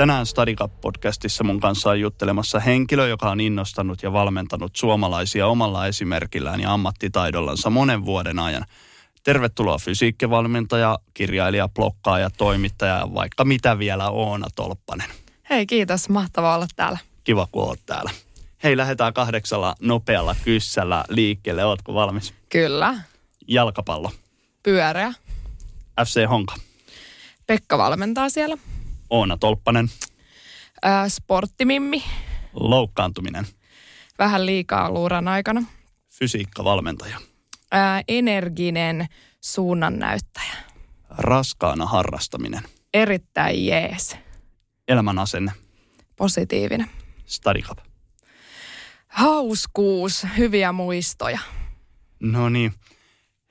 Tänään Stadicap-podcastissa mun kanssa on juttelemassa henkilö, joka on innostanut ja valmentanut suomalaisia omalla esimerkillään ja ammattitaidollansa monen vuoden ajan. Tervetuloa fysiikkivalmentaja, kirjailija, blokkaaja, toimittaja ja vaikka mitä vielä Oona Tolppanen. Hei, kiitos. Mahtavaa olla täällä. Kiva, kun oot täällä. Hei, lähdetään kahdeksalla nopealla kyssällä liikkeelle. Ootko valmis? Kyllä. Jalkapallo. Pyöreä. FC Honka. Pekka valmentaa siellä. Oona Tolppanen. Ää, sporttimimmi. Loukkaantuminen. Vähän liikaa luuran aikana. Fysiikkavalmentaja. Ää, energinen suunnannäyttäjä. Raskaana harrastaminen. Erittäin jees. Elämän asenne. Positiivinen. Stadicap. Hauskuus. Hyviä muistoja. No niin.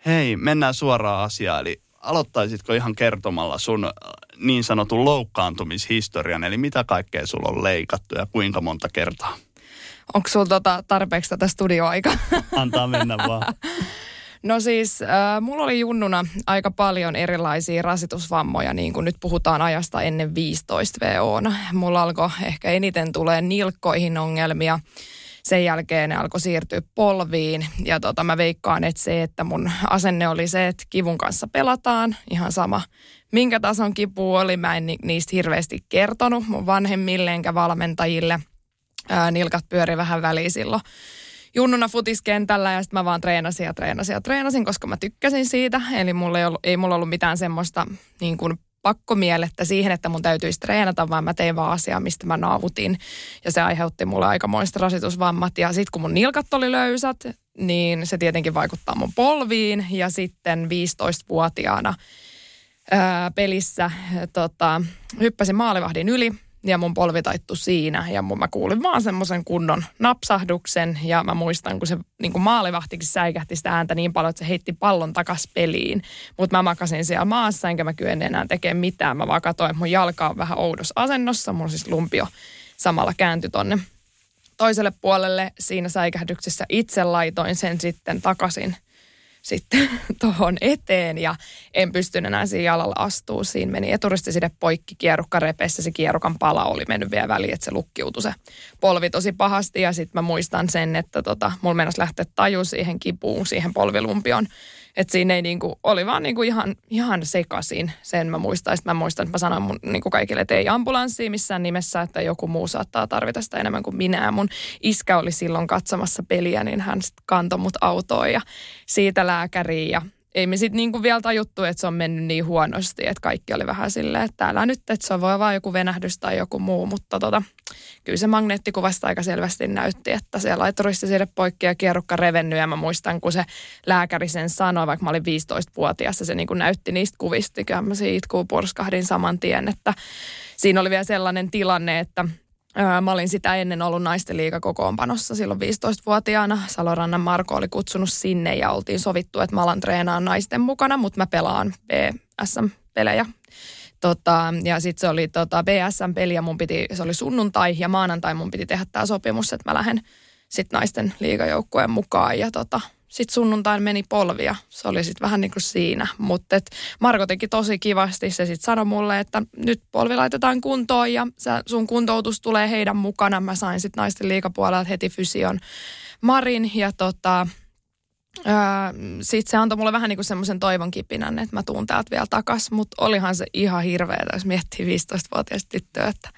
Hei, mennään suoraan asiaan. Eli aloittaisitko ihan kertomalla sun niin sanotun loukkaantumishistorian, eli mitä kaikkea sulla on leikattu ja kuinka monta kertaa? Onko sulla tota tarpeeksi tätä studioaikaa? Antaa mennä vaan. No siis, äh, mulla oli junnuna aika paljon erilaisia rasitusvammoja, niin kuin nyt puhutaan ajasta ennen 15 VO. Mulla alkoi ehkä eniten tulee nilkkoihin ongelmia. Sen jälkeen ne alkoi siirtyä polviin ja tota, mä veikkaan, että se, että mun asenne oli se, että kivun kanssa pelataan, ihan sama minkä tason kipu oli. Mä en niistä hirveästi kertonut mun vanhemmille enkä valmentajille. Ää, nilkat pyöri vähän väliin silloin junnuna futiskentällä ja sitten mä vaan treenasin ja treenasin ja treenasin, koska mä tykkäsin siitä. Eli mulla ei, ollut, ei mulla ollut mitään semmoista niin kuin pakkomielettä siihen, että mun täytyisi treenata, vaan mä tein vaan asiaa, mistä mä nautin. Ja se aiheutti mulle aikamoista rasitusvammat. Ja sitten kun mun nilkat oli löysät, niin se tietenkin vaikuttaa mun polviin. Ja sitten 15-vuotiaana ää, pelissä tota, hyppäsin maalivahdin yli ja mun polvi taittu siinä ja mun, mä kuulin vaan semmoisen kunnon napsahduksen ja mä muistan, kun se niin kuin maalivahtikin säikähti sitä ääntä niin paljon, että se heitti pallon takas peliin. Mutta mä makasin siellä maassa enkä mä kyennyt enää tekemään mitään. Mä vaan katsoin, että mun jalka on vähän oudossa asennossa. Mun siis lumpio samalla kääntyi tonne toiselle puolelle siinä säikähdyksessä. Itse laitoin sen sitten takaisin – sitten tuohon eteen ja en pystynyt enää siinä jalalla astuu. Siinä meni eturistiside poikki, kierrukka repessä, se kierrukan pala oli mennyt vielä väliin, että se lukkiutui se polvi tosi pahasti. Ja sitten mä muistan sen, että tota, mulla meinasi lähteä taju siihen kipuun, siihen polvilumpioon. Että siinä ei niinku, oli vaan niinku ihan, ihan sekasin. Sen mä muistan. Sitten mä muistan, että mä sanoin mun niinku kaikille, että ei ambulanssiin missään nimessä, että joku muu saattaa tarvita sitä enemmän kuin minä. Mun iskä oli silloin katsomassa peliä, niin hän sitten kantoi mut autoon ja siitä lääkäriin. Ja ei me sitten niinku vielä tajuttu, että se on mennyt niin huonosti, että kaikki oli vähän silleen, että täällä nyt, että se on voi vaan joku venähdys tai joku muu, mutta tota, kyllä se magneettikuvasta aika selvästi näytti, että siellä oli turistiside poikki ja kierrukka revennyt. Ja mä muistan, kun se lääkäri sen sanoi, vaikka mä olin 15-vuotias ja se niinku näytti niistä kuvista, kyllä mä siitä itkuu porskahdin saman tien, että siinä oli vielä sellainen tilanne, että Mä olin sitä ennen ollut naisten liigakokoonpanossa silloin 15-vuotiaana. Salorannan Marko oli kutsunut sinne ja oltiin sovittu, että mä alan treenaan naisten mukana, mutta mä pelaan BSM-pelejä. Tota, ja sitten se oli tota, BSM-peli ja mun piti, se oli sunnuntai ja maanantai mun piti tehdä tämä sopimus, että mä lähden sitten naisten liigajoukkueen mukaan. Ja tota, sitten sunnuntain meni polvia. Se oli sitten vähän niin kuin siinä. Mutta Marko teki tosi kivasti. Se sitten sanoi mulle, että nyt polvi laitetaan kuntoon ja sun kuntoutus tulee heidän mukana. Mä sain sitten naisten liikapuolelta heti fysion Marin ja tota, sitten se antoi mulle vähän niin semmoisen toivon kipinän, että mä tuun täältä vielä takas. Mutta olihan se ihan hirveä, jos miettii 15-vuotiaista tyttöä, että,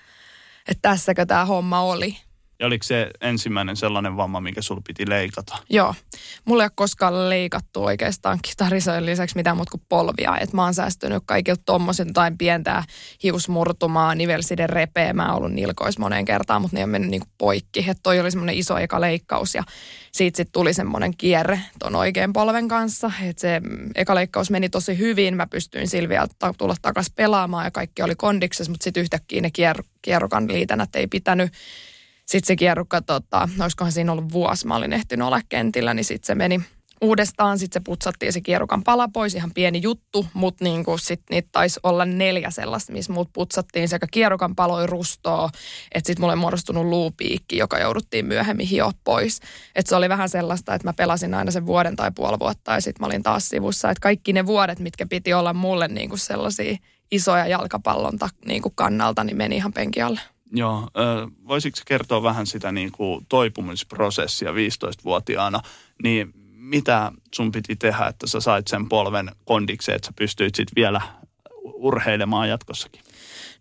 että tässäkö tämä homma oli. Ja oliko se ensimmäinen sellainen vamma, mikä sulla piti leikata? Joo. Mulla ei ole koskaan leikattu oikeastaan kitarisojen lisäksi mitään muuta kuin polvia. Et mä oon säästynyt kaikilta tommosen tai pientää hiusmurtumaa, nivelsiden repeä. Mä oon ollut nilkois moneen kertaan, mutta ne on mennyt niinku poikki. Et toi oli semmoinen iso eka leikkaus ja siitä sitten tuli semmoinen kierre ton oikean polven kanssa. Et se eka leikkaus meni tosi hyvin. Mä pystyin Silviä tulla takaisin pelaamaan ja kaikki oli kondiksessa, mutta sitten yhtäkkiä ne kier- kierrokan liitännät ei pitänyt sitten se kierrukka, tota, olisikohan siinä ollut vuosi, mä olin ehtinyt olla kentillä, niin sitten se meni uudestaan, sitten se putsattiin se kierrukan pala pois, ihan pieni juttu, mutta niin sitten niitä taisi olla neljä sellaista, missä muut putsattiin sekä kierrukan paloi rustoa, että sitten mulle muodostunut luupiikki, joka jouduttiin myöhemmin hio pois. Että se oli vähän sellaista, että mä pelasin aina sen vuoden tai puoli vuotta ja sitten mä olin taas sivussa, että kaikki ne vuodet, mitkä piti olla mulle niin kuin sellaisia isoja jalkapallon niin kuin kannalta, niin meni ihan penki alle. Joo, voisitko kertoa vähän sitä niin kuin toipumisprosessia 15-vuotiaana, niin mitä sun piti tehdä, että sä sait sen polven kondikseen, että sä pystyit sitten vielä urheilemaan jatkossakin?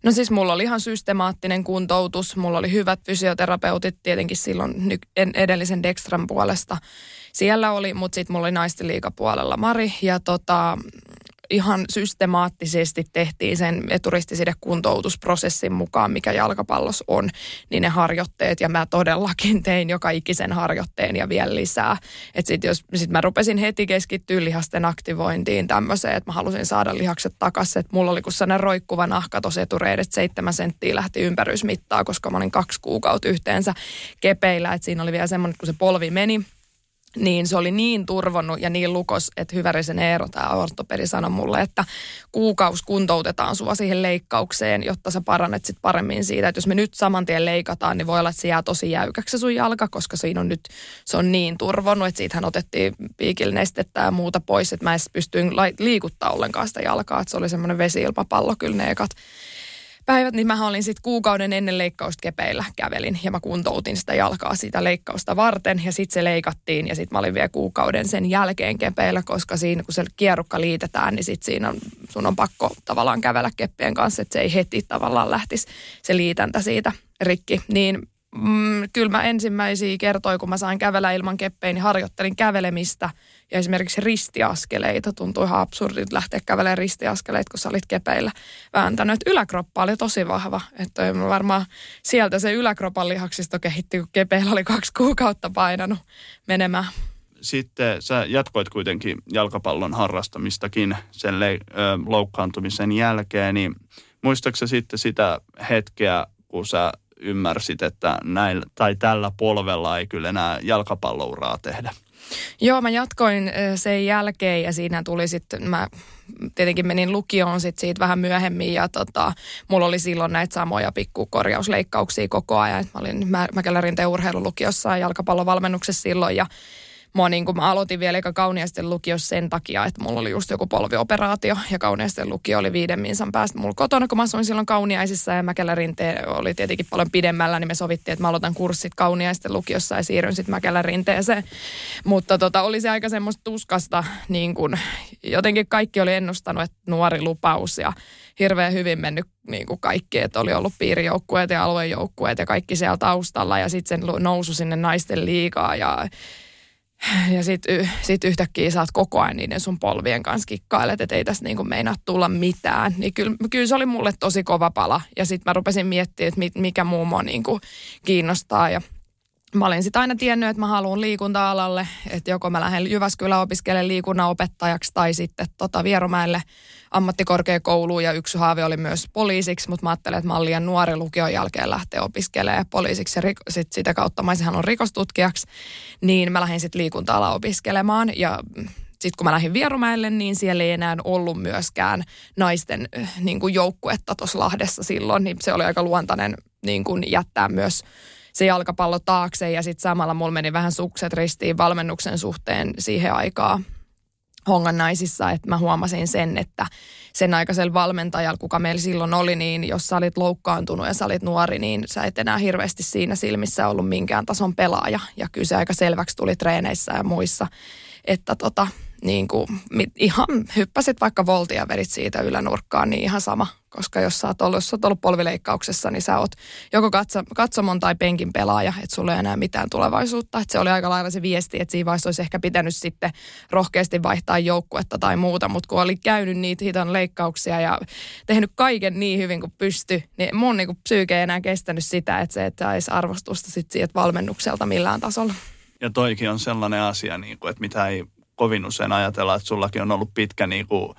No siis mulla oli ihan systemaattinen kuntoutus, mulla oli hyvät fysioterapeutit tietenkin silloin edellisen Dextran puolesta. Siellä oli, mutta sitten mulla oli naisten liikapuolella Mari ja tota, ihan systemaattisesti tehtiin sen kuntoutusprosessin mukaan, mikä jalkapallos on, niin ne harjoitteet. Ja mä todellakin tein joka ikisen harjoitteen ja vielä lisää. Että sit jos sit mä rupesin heti keskittyä lihasten aktivointiin tämmöiseen, että mä halusin saada lihakset takaisin. Että mulla oli kun sellainen roikkuva nahka tuossa etureidestä, seitsemän senttiä lähti ympärysmittaa, koska mä olin kaksi kuukautta yhteensä kepeillä. Että siinä oli vielä semmoinen, kun se polvi meni, niin se oli niin turvonnut ja niin lukos, että hyvärisen Eero, tämä ortopedi, sanoi mulle, että kuukaus kuntoutetaan sua siihen leikkaukseen, jotta sä parannet sit paremmin siitä. Että jos me nyt saman tien leikataan, niin voi olla, että se jää tosi jäykäksi sun jalka, koska siinä on nyt, se on niin turvonnut, että siitähän otettiin piikillä nestettä ja muuta pois, että mä en pystyin liikuttaa ollenkaan sitä jalkaa, että se oli semmoinen vesiilmapallo kyllä ne ekat päivät, niin mä olin sitten kuukauden ennen leikkausta kepeillä kävelin ja mä kuntoutin sitä jalkaa sitä leikkausta varten ja sitten se leikattiin ja sitten mä olin vielä kuukauden sen jälkeen kepeillä, koska siinä kun se kierrukka liitetään, niin sitten siinä on, sun on pakko tavallaan kävellä keppien kanssa, että se ei heti tavallaan lähtisi se liitäntä siitä rikki. Niin mm, kyllä mä ensimmäisiä kertoja, kun mä sain kävellä ilman keppejä, niin harjoittelin kävelemistä ja esimerkiksi ristiaskeleita. Tuntui ihan absurdit lähteä kävelemään ristiaskeleita, kun sä olit kepeillä vääntänyt. Että yläkroppa oli tosi vahva. Että varmaan sieltä se yläkropan lihaksisto kehitti, kun kepeillä oli kaksi kuukautta painanut menemään. Sitten sä jatkoit kuitenkin jalkapallon harrastamistakin sen le- ö, loukkaantumisen jälkeen, niin muistaaksä sitten sitä hetkeä, kun sä ymmärsit, että näillä, tai tällä polvella ei kyllä enää jalkapallouraa tehdä? Joo, mä jatkoin sen jälkeen ja siinä tuli sitten, mä tietenkin menin lukioon sit siitä vähän myöhemmin ja tota, mulla oli silloin näitä samoja pikkukorjausleikkauksia koko ajan. Mä olin Mäkelärin urheilulukiossa ja jalkapallovalmennuksessa silloin ja mua niin kuin mä aloitin vielä eikä kauniaisten lukio sen takia, että mulla oli just joku polvioperaatio ja kauniaisten lukio oli viiden minsan päästä mulla kotona, kun mä asuin silloin kauniaisissa ja Mäkelä oli tietenkin paljon pidemmällä, niin me sovittiin, että mä aloitan kurssit kauniaisten lukiossa ja siirryn sitten Mäkelä Rinteeseen. Mutta tota, oli se aika semmoista tuskasta, niin kuin, jotenkin kaikki oli ennustanut, että nuori lupaus ja hirveän hyvin mennyt niin kuin kaikki, että oli ollut piirijoukkueet ja aluejoukkueet ja kaikki siellä taustalla ja sitten sen nousu sinne naisten liikaa ja ja sitten sit yhtäkkiä saat koko ajan niiden sun polvien kanssa kikkailet, että ei tässä niinku meinaa tulla mitään. Niin kyllä, kyllä se oli mulle tosi kova pala. Ja sitten mä rupesin miettimään, että mikä muu mua niinku kiinnostaa. Ja mä olin sitten aina tiennyt, että mä haluan liikunta-alalle. Että joko mä lähden Jyväskylän opiskelemaan liikunnanopettajaksi tai sitten tota Vierumäelle ammattikorkeakouluun. Ja yksi haave oli myös poliisiksi, mutta mä ajattelin, että mä olen liian nuori lukion jälkeen lähteä opiskelemaan poliisiksi. Ja sit sitä kautta mä olisin rikostutkijaksi, niin mä lähdin sitten liikunta opiskelemaan. Ja sitten kun mä lähdin Vierumäelle, niin siellä ei enää ollut myöskään naisten niin kuin joukkuetta tuossa Lahdessa silloin, niin se oli aika luontainen niin kuin jättää myös se jalkapallo taakse ja sitten samalla mulla meni vähän sukset ristiin valmennuksen suhteen siihen aikaan Hongan naisissa, että mä huomasin sen, että sen aikaisella valmentajalla, kuka meillä silloin oli, niin jos sä olit loukkaantunut ja sä olit nuori, niin sä et enää hirveästi siinä silmissä ollut minkään tason pelaaja. Ja kyllä se aika selväksi tuli treeneissä ja muissa, että tota, niin kuin, ihan hyppäsit vaikka voltia ja vedit siitä ylänurkkaan, niin ihan sama. Koska jos sä oot ollut, jos sä oot ollut polvileikkauksessa, niin sä oot joko katso, katsomon tai penkin pelaaja, että sulla ei enää mitään tulevaisuutta. Että se oli aika lailla se viesti, että siinä vaiheessa olisi ehkä pitänyt sitten rohkeasti vaihtaa joukkuetta tai muuta. Mutta kun oli käynyt niitä hiton leikkauksia ja tehnyt kaiken niin hyvin kuin pysty, niin mun niin psyyke ei enää kestänyt sitä, että se että saisi arvostusta sit siitä valmennukselta millään tasolla. Ja toikin on sellainen asia, niin kuin, että mitä ei kovin usein ajatella, että sullakin on ollut pitkä niin kuin,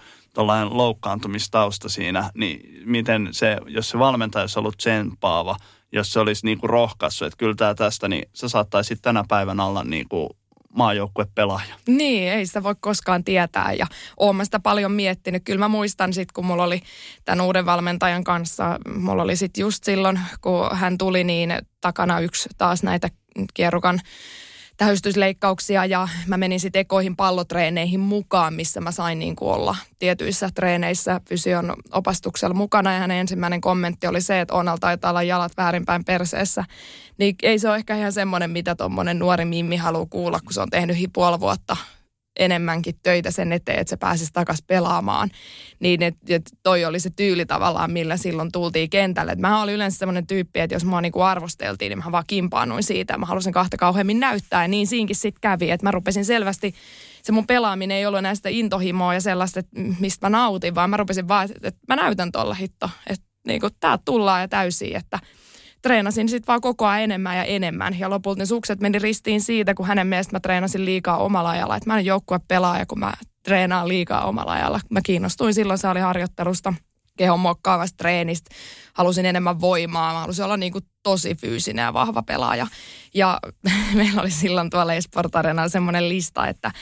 loukkaantumistausta siinä, niin miten se, jos se valmentaja olisi ollut tsempaava, jos se olisi niin kuin rohkaissut, että kyllä tämä tästä, niin sä saattaisit tänä päivänä olla niin kuin maajoukkuepelaaja. Niin, ei sitä voi koskaan tietää ja oon sitä paljon miettinyt. Kyllä mä muistan sitten, kun mulla oli tämän uuden valmentajan kanssa, mulla oli sitten just silloin, kun hän tuli, niin takana yksi taas näitä kierrukan tähystysleikkauksia ja mä menin sitten ekoihin pallotreeneihin mukaan, missä mä sain niin kuin olla tietyissä treeneissä fysion opastuksella mukana ja hänen ensimmäinen kommentti oli se, että Onal taitaa olla jalat väärinpäin perseessä. Niin ei se ole ehkä ihan semmoinen, mitä tuommoinen nuori mimmi haluaa kuulla, kun se on tehnyt puoli vuotta enemmänkin töitä sen eteen, että se pääsisi takaisin pelaamaan. Niin et, et toi oli se tyyli tavallaan, millä silloin tultiin kentälle. Et mä olin yleensä sellainen tyyppi, että jos mua niinku arvosteltiin, niin mä vaan kimpaannuin siitä. Mä halusin kahta kauheammin näyttää ja niin siinkin sitten kävi, että mä rupesin selvästi se mun pelaaminen ei ollut näistä intohimoa ja sellaista, että mistä mä nautin, vaan mä rupesin vaan, että mä näytän tuolla hitto, että niinku, tää tullaan ja täysin, että – treenasin sitten vaan koko ajan enemmän ja enemmän. Ja lopulta ne sukset meni ristiin siitä, kun hänen mielestä mä treenasin liikaa omalla ajalla. Että mä en joukkue pelaaja, kun mä treenaan liikaa omalla ajalla. Mä kiinnostuin silloin saaliharjoittelusta, kehon muokkaavasta treenistä. Halusin enemmän voimaa. Mä halusin olla niin kuin tosi fyysinen ja vahva pelaaja. Ja meillä oli silloin tuolla Esport Arenalla semmoinen lista, että,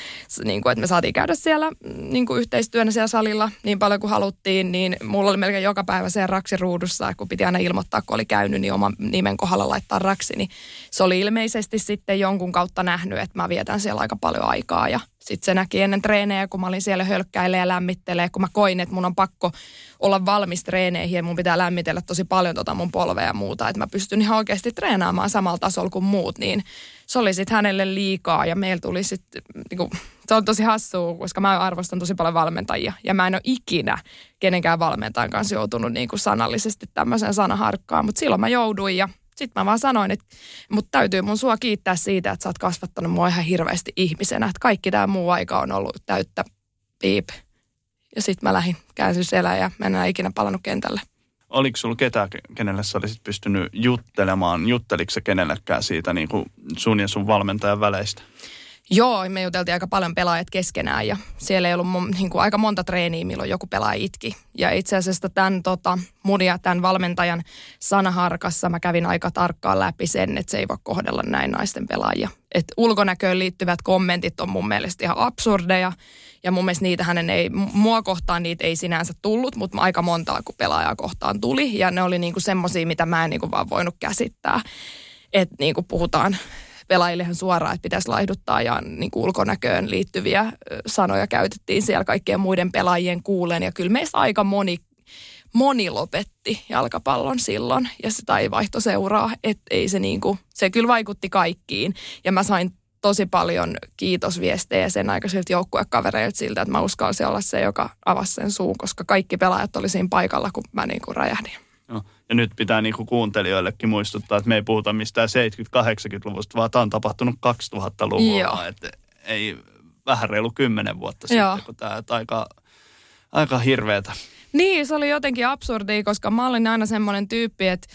niin kuin, että me saatiin käydä siellä niin kuin yhteistyönä siellä salilla niin paljon kuin haluttiin, niin mulla oli melkein joka päivä se raksi ruudussa, kun piti aina ilmoittaa, kun oli käynyt, niin oman nimen kohdalla laittaa raksi, niin se oli ilmeisesti sitten jonkun kautta nähnyt, että mä vietän siellä aika paljon aikaa ja sitten se näki ennen treenejä, kun mä olin siellä hölkkäilee ja lämmittelee, kun mä koin, että mun on pakko olla valmis treeneihin ja mun pitää lämmitellä tosi paljon tota mun polvea ja muuta, että mä pystyn ihan oikeasti treenaamaan samalla tasolla kuin muut, niin se oli sitten hänelle liikaa ja meillä tuli sitten, niinku, se on tosi hassua, koska mä arvostan tosi paljon valmentajia ja mä en ole ikinä kenenkään valmentajan kanssa joutunut niinku sanallisesti tämmöiseen sanaharkkaan, mutta silloin mä jouduin ja sitten mä vaan sanoin, että mut täytyy mun sua kiittää siitä, että sä oot kasvattanut mua ihan hirveästi ihmisenä. Että kaikki tämä muu aika on ollut täyttä piip. Ja sitten mä lähdin selään ja mä en ikinä palannut kentälle. Oliko sulla ketään, kenelle sä olisit pystynyt juttelemaan? Jutteliko se kenellekään siitä niin kuin sun ja sun valmentajan väleistä? Joo, me juteltiin aika paljon pelaajat keskenään ja siellä ei ollut niin kuin, aika monta treeniä, milloin joku pelaaja itki. Ja itse asiassa tämän tota, mun ja tämän valmentajan sanaharkassa mä kävin aika tarkkaan läpi sen, että se ei voi kohdella näin naisten pelaajia. Et ulkonäköön liittyvät kommentit on mun mielestä ihan absurdeja ja mun mielestä niitä hänen ei, mua kohtaan niitä ei sinänsä tullut, mutta aika monta kun pelaajaa kohtaan tuli ja ne oli niinku semmosia, mitä mä en niinku vaan voinut käsittää. Että niinku puhutaan pelaajillehan suoraan, että pitäisi laihduttaa ja niin kuin ulkonäköön liittyviä sanoja käytettiin siellä kaikkien muiden pelaajien kuulen. Ja kyllä meistä aika moni, moni lopetti jalkapallon silloin ja se tai vaihto seuraa, että ei se niin kuin, se kyllä vaikutti kaikkiin. Ja mä sain tosi paljon kiitosviestejä sen aikaisilta joukkuekavereilta siltä, että mä uskalsin olla se, joka avasi sen suun, koska kaikki pelaajat oli siinä paikalla, kun mä niin kuin räjähdin. No, ja nyt pitää niinku kuuntelijoillekin muistuttaa, että me ei puhuta mistään 70-80-luvusta, vaan tämä on tapahtunut 2000-luvulla. Että ei vähän reilu kymmenen vuotta Joo. sitten, kun tämä aika, aika hirveetä. Niin, se oli jotenkin absurdia, koska mä olin aina semmoinen tyyppi, että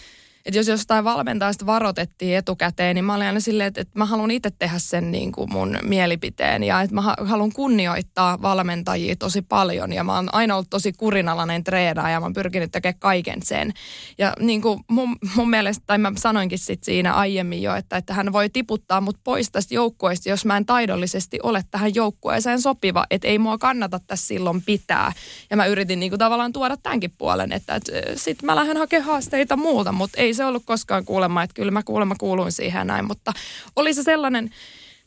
että jos jostain valmentajasta varoitettiin etukäteen, niin mä olin aina silleen, että, että mä haluan itse tehdä sen niin kuin mun mielipiteen ja että mä haluan kunnioittaa valmentajia tosi paljon ja mä oon aina ollut tosi kurinalainen treenaaja ja mä oon pyrkinyt tekemään kaiken sen. Ja niin kuin mun, mun mielestä, tai mä sanoinkin sit siinä aiemmin jo, että, että hän voi tiputtaa mut pois tästä joukkueesta, jos mä en taidollisesti ole tähän joukkueeseen sopiva, että ei mua kannata tässä silloin pitää. Ja mä yritin niin kuin tavallaan tuoda tämänkin puolen, että, että sit mä lähden hakemaan haasteita muuta, mutta ei se ollut koskaan kuulemma, että kyllä mä kuulemma kuuluin siihen näin, mutta oli se sellainen,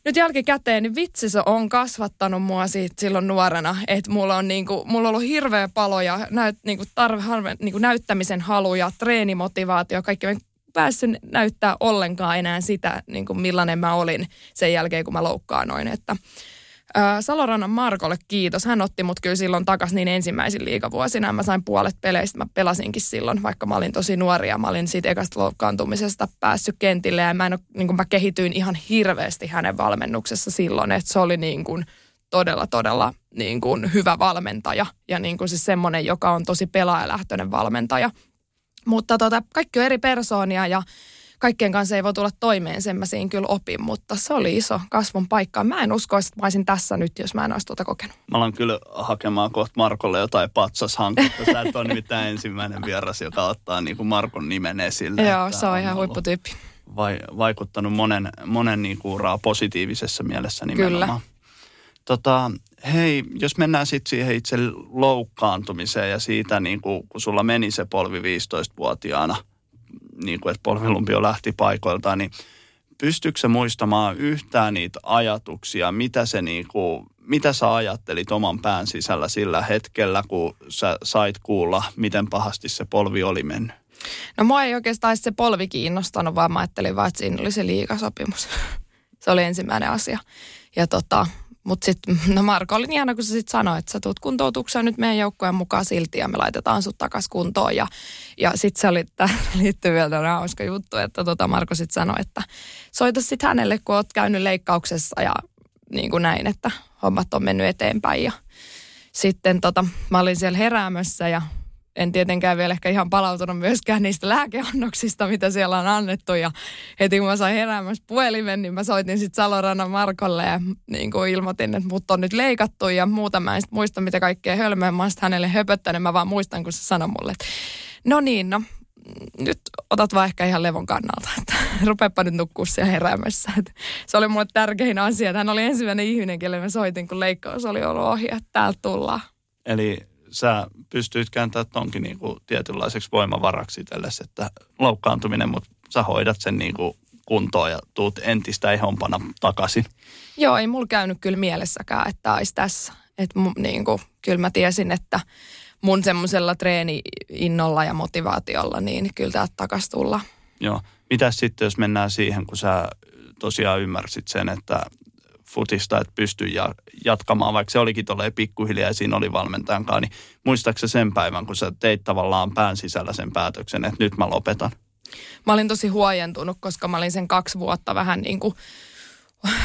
nyt jälkikäteen, niin vitsi se on kasvattanut mua siitä silloin nuorena, että mulla on, niinku, mulla on ollut hirveä palo ja näyt, niinku tarve, harve, niinku näyttämisen halu ja treenimotivaatio, kaikki mä päässyt näyttää ollenkaan enää sitä, niin kuin millainen mä olin sen jälkeen, kun mä loukkaanoin. Että Salorannan Markolle kiitos. Hän otti mut kyllä silloin takas niin ensimmäisin liikavuosina. Mä sain puolet peleistä. Mä pelasinkin silloin, vaikka mä olin tosi nuori ja mä olin siitä ekasta loukkaantumisesta päässyt kentille. Ja mä, en ole, niin mä kehityin ihan hirveästi hänen valmennuksessa silloin, että se oli niin kuin todella, todella niin kuin hyvä valmentaja. Ja niin kuin siis semmoinen, joka on tosi pelaajalähtöinen valmentaja. Mutta tota, kaikki on eri persoonia ja kaikkien kanssa ei voi tulla toimeen, sen mä siinä kyllä opin, mutta se oli iso kasvun paikka. Mä en usko, että mä olisin tässä nyt, jos mä en olisi tuota kokenut. Mä alan kyllä hakemaan kohta Markolle jotain patsashanketta. Sä et ole nimittäin ensimmäinen vieras, joka ottaa niin kuin Markon nimen esille. Joo, se on ihan huipputyyppi. Vai, vaikuttanut monen, monen niin kuin uraa positiivisessa mielessä nimenomaan. Kyllä. Tota, hei, jos mennään sitten siihen itse loukkaantumiseen ja siitä, niin kuin, kun sulla meni se polvi 15-vuotiaana – niin kuin, että polvilumpio lähti paikoiltaan, niin pystyykö muistamaan yhtään niitä ajatuksia, mitä, se niin kuin, mitä sä ajattelit oman pään sisällä sillä hetkellä, kun sä sait kuulla, miten pahasti se polvi oli mennyt? No mua ei oikeastaan se polvi kiinnostanut, vaan mä ajattelin vaan, että siinä oli se liikasopimus. se oli ensimmäinen asia. Ja tota, mutta sitten, no Marko oli ihana, kun se sitten sanoi, että sä tuut kuntoutukseen nyt meidän joukkojen mukaan silti ja me laitetaan sut takas kuntoon. Ja, ja sitten se oli, tämä liittyy vielä hauska juttu, että tota Marko sitten sanoi, että soita sitten hänelle, kun oot käynyt leikkauksessa ja niin kuin näin, että hommat on mennyt eteenpäin. Ja sitten tota, mä olin siellä heräämössä ja en tietenkään vielä ehkä ihan palautunut myöskään niistä lääkeannoksista, mitä siellä on annettu. Ja heti kun mä sain heräämässä puhelimen, niin mä soitin sitten Salorannan Markolle ja niin kuin ilmoitin, että mut on nyt leikattu ja muuta. Mä en sit muista, mitä kaikkea hölmöä mä hänelle höpöttänyt. Mä vaan muistan, kun se sanoi mulle, että no niin, no nyt otat vaan ehkä ihan levon kannalta, että rupeepa nyt nukkua siellä heräämässä. Että se oli mulle tärkein asia, että hän oli ensimmäinen ihminen, kelle mä soitin, kun leikkaus oli ollut ohi, että täältä tullaan. Eli sä pystyt kääntämään tonkin niin kuin tietynlaiseksi voimavaraksi itsellesi, että loukkaantuminen, mutta sä hoidat sen niin kuin kuntoon ja tuut entistä ehompana takaisin. Joo, ei mulla käynyt kyllä mielessäkään, että olisi tässä. Että niin kuin, kyllä mä tiesin, että mun semmoisella treeni-innolla ja motivaatiolla, niin kyllä täältä takaisin tulla. Joo. Mitäs sitten, jos mennään siihen, kun sä tosiaan ymmärsit sen, että futista, että pystyi ja jatkamaan, vaikka se olikin tolleen pikkuhiljaa ja siinä oli valmentajan kanssa, niin muistaaksä sen päivän, kun sä teit tavallaan pään sisällä sen päätöksen, että nyt mä lopetan? Mä olin tosi huojentunut, koska mä olin sen kaksi vuotta vähän niin kuin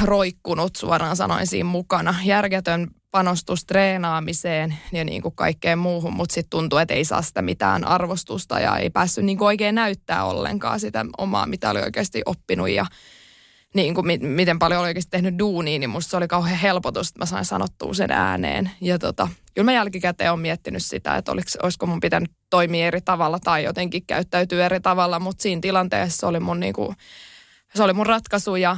roikkunut suoraan sanoin siinä mukana. Järjetön panostus treenaamiseen ja niin kuin kaikkeen muuhun, mutta sitten tuntuu, että ei saa sitä mitään arvostusta ja ei päässyt niin kuin oikein näyttää ollenkaan sitä omaa, mitä oli oikeasti oppinut ja niin kuin, miten paljon oli oikeasti tehnyt duunia, niin musta se oli kauhean helpotus, että mä sain sanottua sen ääneen. Ja tota, kyllä mä jälkikäteen olen miettinyt sitä, että oliko, olisiko mun pitänyt toimia eri tavalla tai jotenkin käyttäytyä eri tavalla, mutta siinä tilanteessa oli mun, niin kuin, se oli mun ratkaisu ja,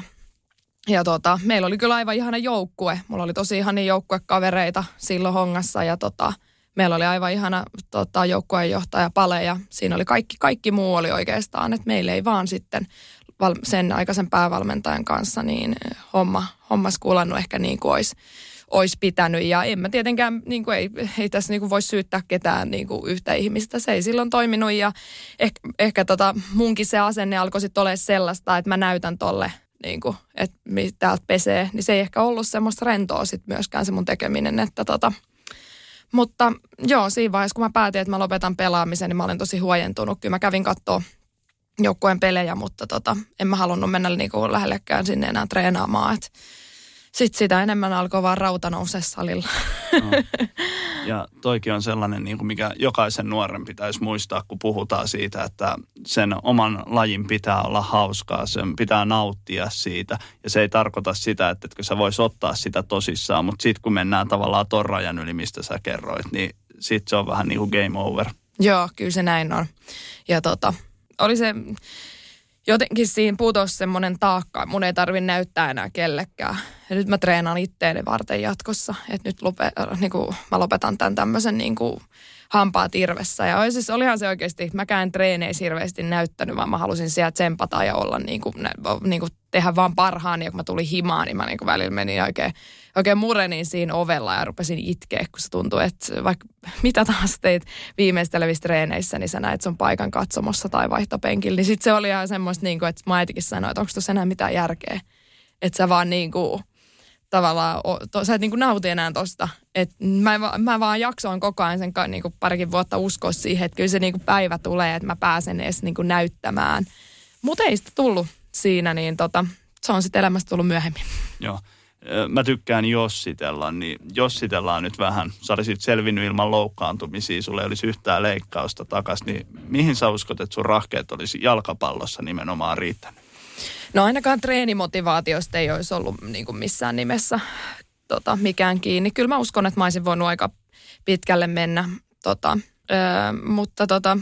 ja tota, meillä oli kyllä aivan ihana joukkue. Mulla oli tosi ihania joukkuekavereita silloin hongassa ja tota, meillä oli aivan ihana tota, joukkueenjohtaja Pale ja siinä oli kaikki, kaikki muu oli oikeastaan, että meillä ei vaan sitten val, sen aikaisen päävalmentajan kanssa, niin homma, hommas kuulannut ehkä niin kuin olisi, olisi pitänyt. Ja en mä tietenkään, niin kuin ei, ei tässä niin kuin voi syyttää ketään niin kuin yhtä ihmistä. Se ei silloin toiminut ja ehkä, ehkä tota, munkin se asenne alkoi sitten olemaan sellaista, että mä näytän tolle niin kuin, että täältä pesee, niin se ei ehkä ollut semmoista rentoa sitten myöskään se mun tekeminen, että tota, mutta joo, siinä vaiheessa kun mä päätin, että mä lopetan pelaamisen, niin mä olin tosi huojentunut. Kyllä mä kävin katsoa joukkueen pelejä, mutta tota, en mä halunnut mennä niinku lähellekään sinne enää treenaamaan. Sitten sitä enemmän alkoi vaan rauta nousee salilla. No. Ja toikin on sellainen, niin kuin mikä jokaisen nuoren pitäisi muistaa, kun puhutaan siitä, että sen oman lajin pitää olla hauskaa, sen pitää nauttia siitä. Ja se ei tarkoita sitä, että etkö sä vois ottaa sitä tosissaan, mutta sitten kun mennään tavallaan ton rajan yli, mistä sä kerroit, niin sitten se on vähän niin kuin game over. Joo, kyllä se näin on. Ja tota, oli se, jotenkin siinä putosi semmoinen taakka. Mun ei tarvi näyttää enää kellekään. Ja nyt mä treenaan itteeni varten jatkossa. Että nyt lope, äh, niin kuin, mä lopetan tämän tämmöisen niin kuin, hampaa tirvessä. Ja siis olihan se oikeasti, mäkään treeneissä hirveästi näyttänyt, vaan mä halusin siellä tsempata ja olla niin kuin, niin kuin tehdä vaan parhaan. Ja kun mä tulin himaan, niin mä niin kuin välillä menin oikein oikein murenin siinä ovella ja rupesin itkeä, kun se tuntui, että vaikka mitä taas teit viimeistelevissä treeneissä, niin sä näet sun paikan katsomossa tai vaihtopenkillä. Niin sitten se oli ihan semmoista, niin kuin, että mä äitikin sanoi, että onko tuossa enää mitään järkeä. Että sä vaan niin kuin tavallaan, to, sä et niin kuin nauti enää tosta. Et mä, mä vaan jaksoin koko ajan sen niin kuin parikin vuotta uskoa siihen, että kyllä se niin kuin päivä tulee, että mä pääsen edes niin kuin näyttämään. Mutta ei sitä tullut siinä, niin tota, se on sitten elämästä tullut myöhemmin. Joo. Mä tykkään jossitella, niin jossitellaan nyt vähän. Sä olisit selvinnyt ilman loukkaantumisia, sulle ei olisi yhtään leikkausta takas, niin mihin sä uskot, että sun rahkeet olisi jalkapallossa nimenomaan riittänyt? No ainakaan treenimotivaatiosta ei olisi ollut niin kuin missään nimessä tota, mikään kiinni. Kyllä mä uskon, että mä olisin voinut aika pitkälle mennä, tota, ö, mutta tota,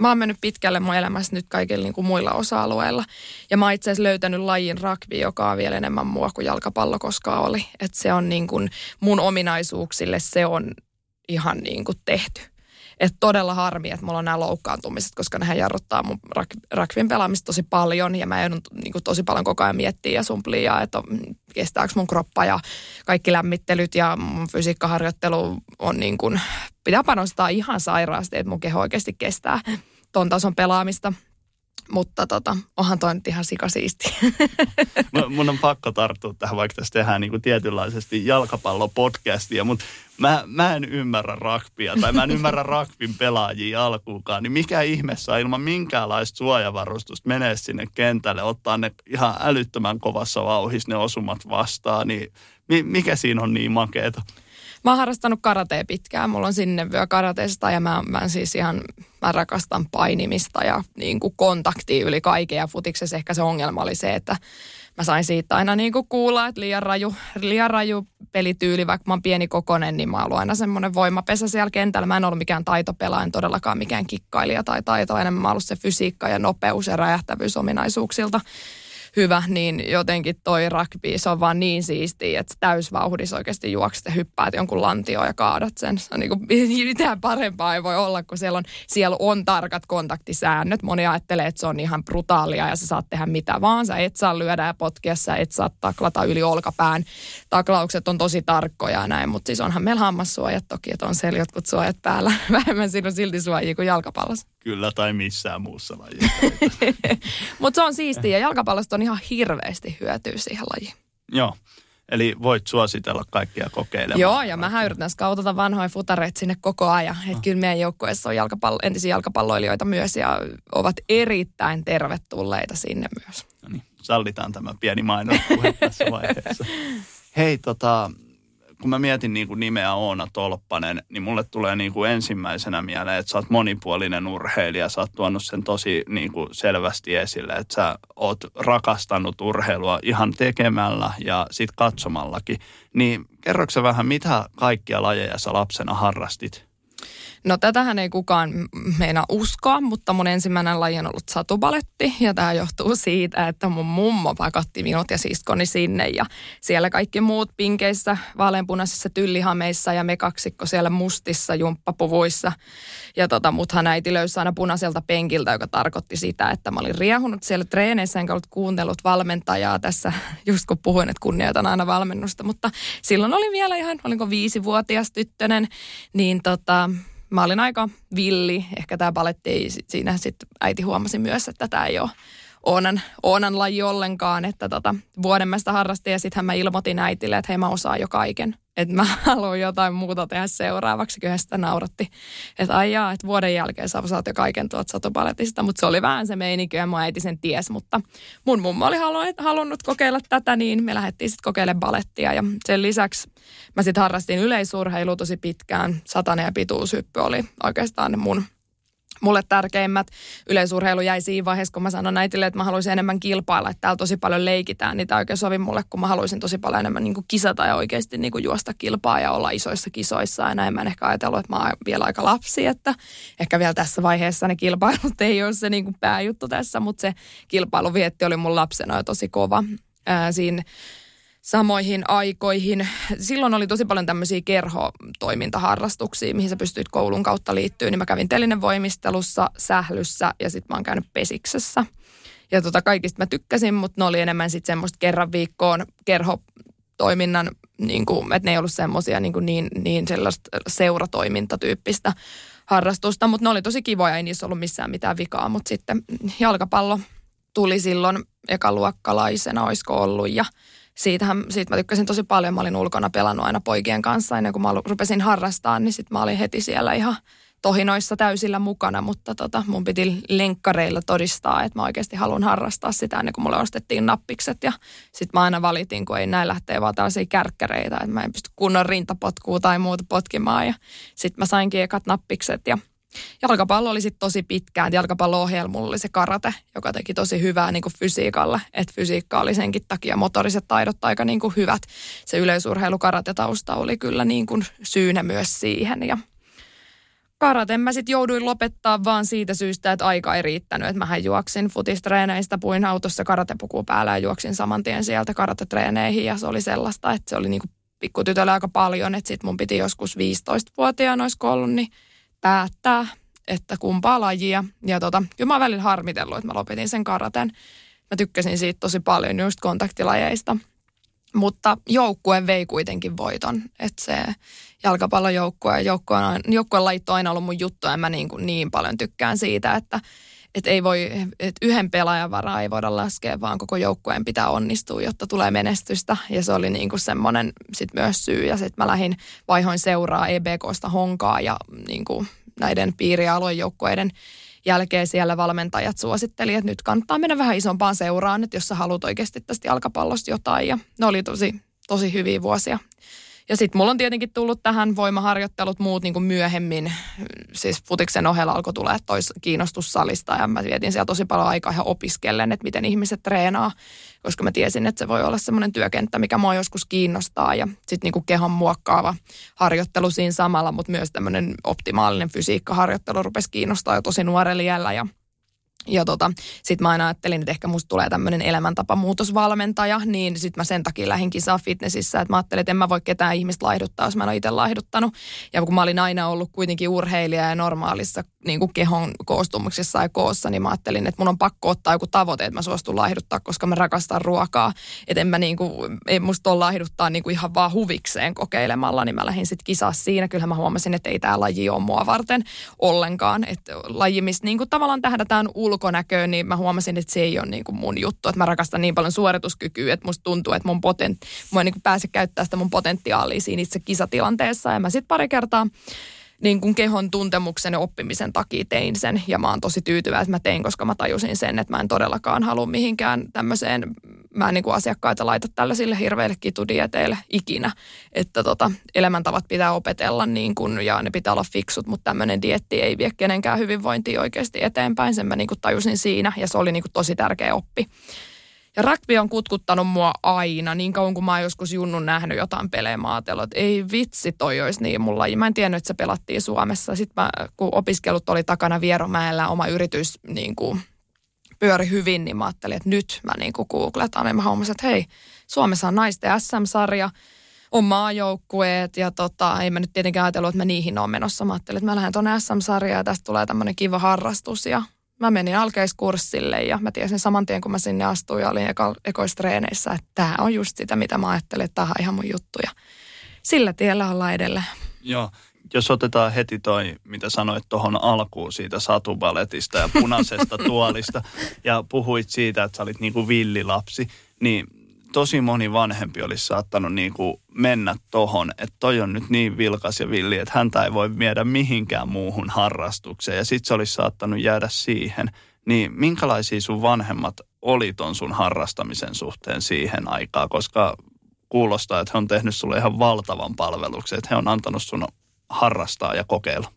mä oon mennyt pitkälle mun elämässä nyt kaikilla niin kuin muilla osa-alueilla. Ja mä oon itse asiassa löytänyt lajin rugby, joka on vielä enemmän mua kuin jalkapallo koskaan oli. Että se on niin kuin mun ominaisuuksille se on ihan niin kuin tehty. Että todella harmi, että mulla on nämä loukkaantumiset, koska nehän jarruttaa mun rakvin pelaamista tosi paljon ja mä joudun niin tosi paljon koko ajan miettiä ja sumplia, että kestääkö mun kroppa ja kaikki lämmittelyt ja mun fysiikkaharjoittelu on niin kuin, pitää panostaa ihan sairaasti, että mun keho oikeasti kestää ton tason pelaamista. Mutta tota, onhan toi nyt ihan sikasiisti. Mun on pakko tarttua tähän, vaikka tässä tehdään niin kuin tietynlaisesti jalkapallopodcastia, mutta mä, mä en ymmärrä rakpia tai mä en ymmärrä rakpin pelaajia alkuukaan, niin mikä ihmeessä ilman minkäänlaista suojavarustusta menee sinne kentälle, ottaa ne ihan älyttömän kovassa vauhissa ne osumat vastaan, niin mikä siinä on niin makeeta? Mä oon harrastanut karatea pitkään. Mulla on sinne vyö karateesta ja mä, mä siis ihan, mä rakastan painimista ja niin kuin kontaktia yli kaiken. Ja futiksessa ehkä se ongelma oli se, että mä sain siitä aina niin kuin kuulla, että liian raju, liian raju pelityyli, vaikka mä oon pieni kokonen, niin mä oon aina semmoinen voimapesä siellä kentällä. Mä en ollut mikään taitopelaaja, en todellakaan mikään kikkailija tai taito, enemmän mä oon ollut se fysiikka ja nopeus ja räjähtävyys ominaisuuksilta hyvä, niin jotenkin toi rugby, se on vaan niin siistiä, että täysvauhdissa oikeasti juokset ja hyppäät jonkun lantioon ja kaadat sen. Se on niin kuin, mitään parempaa ei voi olla, kun siellä on, siellä on tarkat kontaktisäännöt. Moni ajattelee, että se on ihan brutaalia ja sä saat tehdä mitä vaan. Sä et saa lyödä ja potkia, sä et saa taklata yli olkapään. Taklaukset on tosi tarkkoja ja näin, mutta siis onhan meillä hammassuojat toki, että on siellä jotkut suojat päällä. Vähemmän siinä on silti suojia kuin jalkapallossa. Kyllä, tai missään muussa lajissa. mutta se on siistiä ja jalkapallosta on ihan hirveästi hyötyä siihen lajiin. Joo. Eli voit suositella kaikkia kokeilemaan. Joo, ja mä yritän skautata vanhoja futareita sinne koko ajan. Että oh. kyllä meidän joukkueessa on jalkapallo, entisiä jalkapalloilijoita myös ja ovat erittäin tervetulleita sinne myös. No niin, sallitaan tämä pieni mainospuhe tässä vaiheessa. Hei, tota, kun mä mietin niin kuin nimeä Oona Tolppanen, niin mulle tulee niin kuin ensimmäisenä mieleen, että sä oot monipuolinen urheilija. Sä oot tuonut sen tosi niin kuin selvästi esille, että sä oot rakastanut urheilua ihan tekemällä ja sit katsomallakin. Niin kerroksä vähän, mitä kaikkia lajeja sä lapsena harrastit? No tätähän ei kukaan meina uskoa, mutta mun ensimmäinen laji on ollut satubaletti ja tämä johtuu siitä, että mun mummo pakotti minut ja siskoni sinne ja siellä kaikki muut pinkeissä, vaaleanpunaisissa tyllihameissa ja me kaksikko siellä mustissa jumppapuvuissa. Ja tota, muthan äiti löysi aina punaiselta penkiltä, joka tarkoitti sitä, että mä olin riehunut siellä treeneissä enkä ollut kuunnellut valmentajaa tässä, just kun puhuin, että kunnioitan aina valmennusta, mutta silloin oli vielä ihan, olinko viisivuotias tyttönen, niin tota, mä olin aika villi. Ehkä tämä paletti ei siinä sitten äiti huomasi myös, että tämä ei ole Oonan, Oonan laji ollenkaan, että tota, vuoden mä sitä harrastin ja sitten mä ilmoitin äitille, että hei mä osaan jo kaiken. Että mä haluan jotain muuta tehdä seuraavaksi, kyllä sitä nauratti. Että ai jaa, että vuoden jälkeen sä osaat jo kaiken tuot satupaletista, mutta se oli vähän se meininki ja mun äiti sen ties, mutta mun mummo oli halunnut kokeilla tätä, niin me lähdettiin sitten kokeilemaan balettia ja sen lisäksi mä sitten harrastin yleisurheilua tosi pitkään. Satanen ja pituushyppy oli oikeastaan mun mulle tärkeimmät. Yleisurheilu jäi siinä vaiheessa, kun mä sanoin äitille, että mä haluaisin enemmän kilpailla, että täällä tosi paljon leikitään, niin tämä oikein sovi mulle, kun mä haluaisin tosi paljon enemmän niin kuin kisata ja oikeasti niin kuin juosta kilpaa ja olla isoissa kisoissa. Ja näin mä en ehkä ajatellut, että mä oon vielä aika lapsi, että ehkä vielä tässä vaiheessa ne kilpailut ei ole se niin kuin pääjuttu tässä, mutta se kilpailuvietti oli mun lapsena jo tosi kova. Ää, siinä samoihin aikoihin. Silloin oli tosi paljon tämmöisiä kerhotoimintaharrastuksia, mihin sä pystyit koulun kautta liittyä. Niin mä kävin voimistelussa, sählyssä ja sitten mä oon käynyt pesiksessä. Ja tota, kaikista mä tykkäsin, mutta ne oli enemmän sitten semmoista kerran viikkoon kerhotoiminnan, niin kuin, että ne ei ollut semmoisia niin, niin, niin sellaista seuratoimintatyyppistä harrastusta, mutta ne oli tosi kivoja, ei niissä ollut missään mitään vikaa, mutta sitten jalkapallo tuli silloin ekaluokkalaisena, olisiko ollut, ja siitähän, siitä mä tykkäsin tosi paljon. Mä olin ulkona pelannut aina poikien kanssa ennen kuin mä rupesin harrastaa, niin sitten mä olin heti siellä ihan tohinoissa täysillä mukana, mutta tota, mun piti lenkkareilla todistaa, että mä oikeasti haluan harrastaa sitä ennen kuin mulle ostettiin nappikset. Ja sitten mä aina valitin, kun ei näin lähtee vaan tällaisia kärkkäreitä, että mä en pysty kunnon rintapotkua tai muuta potkimaan. Ja sitten mä sainkin ekat nappikset ja Jalkapallo oli sitten tosi pitkään. Jalkapallo-ohjelmulla oli se karate, joka teki tosi hyvää niin kuin fysiikalle. Että fysiikka oli senkin takia motoriset taidot aika niin kuin hyvät. Se yleisurheilu karate-tausta oli kyllä niin kuin syynä myös siihen. Ja karaten mä sitten jouduin lopettaa vaan siitä syystä, että aika ei riittänyt. Että mähän juoksin futistreeneistä, puin autossa karatepuku päällä ja juoksin saman tien sieltä karatetreeneihin. Ja se oli sellaista, että se oli niin kuin pikkutytölle aika paljon. Että sitten mun piti joskus 15-vuotiaana olisi ollut, niin päättää, että kumpaa lajia. Ja tota, kyllä mä oon välillä harmitellut, että mä lopetin sen karaten. Mä tykkäsin siitä tosi paljon just kontaktilajeista. Mutta joukkue vei kuitenkin voiton. Että se jalkapallojoukkue, joukkue, joukkueen lajit on aina ollut mun juttu. Ja mä niin, kuin niin paljon tykkään siitä, että, että ei voi, että yhden pelaajan varaa ei voida laskea, vaan koko joukkueen pitää onnistua, jotta tulee menestystä. Ja se oli niin kuin semmoinen sit myös syy. Ja sitten mä lähdin vaihoin seuraa EBKsta Honkaa ja niin kuin näiden piiri- ja aluejoukkueiden jälkeen siellä valmentajat suositteli, että nyt kannattaa mennä vähän isompaan seuraan, että jos sä haluat oikeasti tästä jalkapallosta jotain. Ja ne oli tosi, tosi hyviä vuosia. Ja sitten mulla on tietenkin tullut tähän voimaharjoittelut muut niin kuin myöhemmin. Siis futiksen ohella alkoi tulla tois kiinnostus salista ja mä vietin siellä tosi paljon aikaa ihan opiskellen, että miten ihmiset treenaa. Koska mä tiesin, että se voi olla semmoinen työkenttä, mikä mua joskus kiinnostaa. Ja sitten niin kehon muokkaava harjoittelu siinä samalla, mutta myös tämmöinen optimaalinen fysiikkaharjoittelu rupesi kiinnostaa jo tosi nuorella iällä. Ja ja tota, sitten mä aina ajattelin, että ehkä musta tulee tämmöinen elämäntapamuutosvalmentaja, niin sitten mä sen takia lähdin kisaa fitnessissä, että mä ajattelin, että en mä voi ketään ihmistä laihduttaa, jos mä en ole itse laihduttanut. Ja kun mä olin aina ollut kuitenkin urheilija ja normaalissa niin kuin kehon koostumuksessa ja koossa, niin mä ajattelin, että mun on pakko ottaa joku tavoite, että mä suostun laihduttaa, koska mä rakastan ruokaa. Että en mä niin kuin, ei musta ole laihduttaa niin kuin ihan vaan huvikseen kokeilemalla, niin mä lähdin sitten kisaa siinä. Kyllähän mä huomasin, että ei tämä laji ole mua varten ollenkaan. Että laji, missä niin kuin tavallaan tähdätään ulkonäköön, niin mä huomasin, että se ei ole niin kuin mun juttu. Että mä rakastan niin paljon suorituskykyä, että musta tuntuu, että mun potent, mua ei niin kuin pääse käyttää sitä mun potentiaalia siinä itse kisatilanteessa. Ja mä sitten pari kertaa niin kuin kehon tuntemuksen ja oppimisen takia tein sen. Ja mä oon tosi tyytyväinen, että mä tein, koska mä tajusin sen, että mä en todellakaan halua mihinkään tämmöiseen, mä en niin kuin asiakkaita laita tällaisille hirveille kitudieteille ikinä. Että tota, elämäntavat pitää opetella niin kuin, ja ne pitää olla fiksut, mutta tämmöinen dietti ei vie kenenkään hyvinvointia oikeasti eteenpäin. Sen mä niin kuin tajusin siinä ja se oli niin kuin tosi tärkeä oppi. Ja rugby on kutkuttanut mua aina, niin kauan kuin mä oon joskus junnun nähnyt jotain pelejä maatellut. Ei vitsi, toi olisi niin mulla. Mä en tiennyt, että se pelattiin Suomessa. Sitten mä, kun opiskelut oli takana Vieromäellä, oma yritys niin kuin, pyöri hyvin, niin mä ajattelin, että nyt mä niin kuin googletan. Ja mä huomasin, että hei, Suomessa on naisten SM-sarja, on maajoukkueet ja tota, ei mä nyt tietenkään ajatellut, että mä niihin on menossa. Mä ajattelin, että mä lähden tuonne SM-sarjaan ja tästä tulee tämmöinen kiva harrastus ja mä menin alkeiskurssille ja mä tiesin saman tien, kun mä sinne astuin ja olin eko, ekoistreeneissä, että tämä on just sitä, mitä mä ajattelin, että tämä on ihan mun juttu. Ja sillä tiellä ollaan edelleen. Joo, jos otetaan heti toi, mitä sanoit tuohon alkuun siitä satubaletista ja punaisesta tuolista ja puhuit siitä, että sä olit niinku villilapsi, niin tosi moni vanhempi olisi saattanut niin kuin mennä tohon, että toi on nyt niin vilkas ja villi, että häntä ei voi viedä mihinkään muuhun harrastukseen. Ja sitten se olisi saattanut jäädä siihen. Niin minkälaisia sun vanhemmat oli ton sun harrastamisen suhteen siihen aikaan, koska kuulostaa, että he on tehnyt sulle ihan valtavan palveluksen, että he on antanut sun harrastaa ja kokeilla.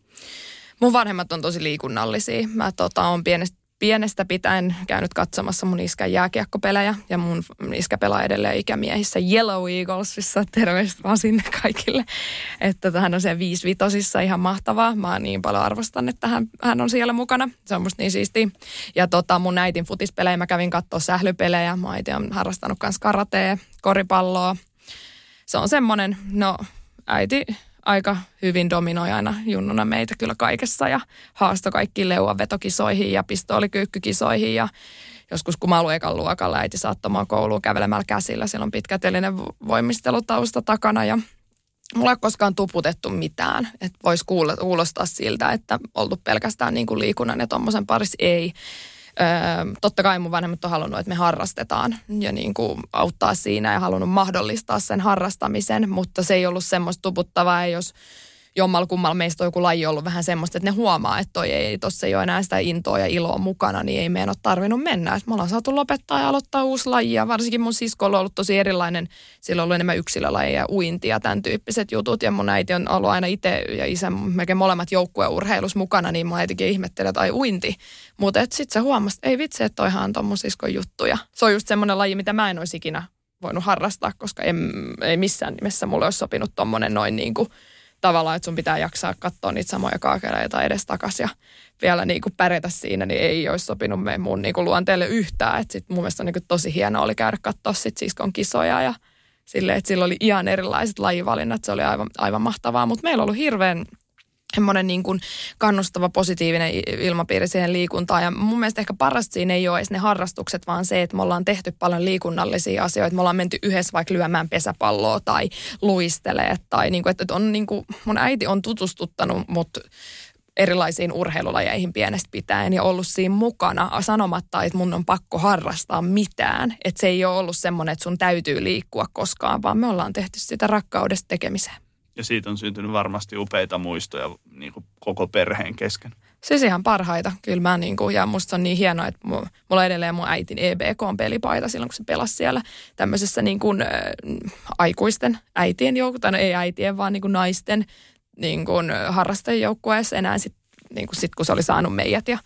Mun vanhemmat on tosi liikunnallisia. Mä tota, on pienestä pienestä pitäen käynyt katsomassa mun iskän jääkiekkopelejä ja mun iskä pelaa edelleen ikämiehissä Yellow Eaglesissa. Terveistä vaan sinne kaikille. Että hän on siellä viisivitosissa ihan mahtavaa. Mä niin paljon arvostan, että hän, hän on siellä mukana. Se on musta niin siistiä. Ja tota, mun äitin futispelejä mä kävin katsoa sählypelejä. Mä äiti on harrastanut myös karatea, koripalloa. Se on semmoinen, no äiti aika hyvin dominoi aina junnuna meitä kyllä kaikessa ja haasto kaikki leuanvetokisoihin ja pistoolikyykkykisoihin ja joskus kun mä olin ekan luokalla, äiti saattamaan kouluun kävelemällä käsillä. Siellä on pitkätelinen voimistelutausta takana ja mulla ei ole koskaan tuputettu mitään. Että voisi kuulostaa siltä, että oltu pelkästään niin kuin liikunnan ja tuommoisen parissa ei. Öö, totta kai mun vanhemmat on halunnut, että me harrastetaan ja niin kuin auttaa siinä ja halunnut mahdollistaa sen harrastamisen, mutta se ei ollut semmoista tuputtavaa, jos jommalla kummalla meistä on joku laji ollut vähän semmoista, että ne huomaa, että toi ei, tossa ei ole enää sitä intoa ja iloa mukana, niin ei meidän ole tarvinnut mennä. Et me ollaan saatu lopettaa ja aloittaa uusi laji ja varsinkin mun sisko on ollut tosi erilainen. Sillä on ollut enemmän yksilölajeja ja uinti ja tämän tyyppiset jutut ja mun äiti on ollut aina itse ja isä melkein molemmat joukkueurheilus mukana, niin mun äitikin ihmettelee, että ai uinti. Mutta sitten se huomasi, että ei vitsi, että toihan on mun siskon juttuja. Se on just semmoinen laji, mitä mä en olisi ikinä voinut harrastaa, koska en, ei missään nimessä mulle olisi sopinut tommonen noin niin kuin tavallaan, että sun pitää jaksaa katsoa niitä samoja kaakeleita edes takas ja vielä niin kuin pärjätä siinä, niin ei olisi sopinut me mun niin kuin luonteelle yhtään. Että sit mun mielestä on niin kuin tosi hienoa oli käydä katsoa sit siskon kisoja ja sille, että sillä oli ihan erilaiset lajivalinnat, se oli aivan, aivan mahtavaa. Mutta meillä on ollut hirveän semmoinen niin kuin kannustava, positiivinen ilmapiiri siihen liikuntaan. Ja mun mielestä ehkä parasta siinä ei ole edes ne harrastukset, vaan se, että me ollaan tehty paljon liikunnallisia asioita. Me ollaan menty yhdessä vaikka lyömään pesäpalloa tai luistelee. Tai niin kuin, että on niin kuin, mun äiti on tutustuttanut mut erilaisiin urheilulajeihin pienestä pitäen ja ollut siinä mukana sanomatta, että mun on pakko harrastaa mitään. Että se ei ole ollut semmoinen, että sun täytyy liikkua koskaan, vaan me ollaan tehty sitä rakkaudesta tekemiseen. Ja siitä on syntynyt varmasti upeita muistoja niin kuin koko perheen kesken. Siis ihan parhaita. Kyllä mä niin kuin, ja musta on niin hienoa, että mulla on edelleen mun äitin EBK on pelipaita silloin, kun se pelasi siellä tämmöisessä niin kuin, äh, aikuisten äitien joukkueessa, no ei äitien, vaan niin kuin naisten niin kuin harrastajajoukkueessa enää sitten niin kuin sit, kun se oli saanut meidät ja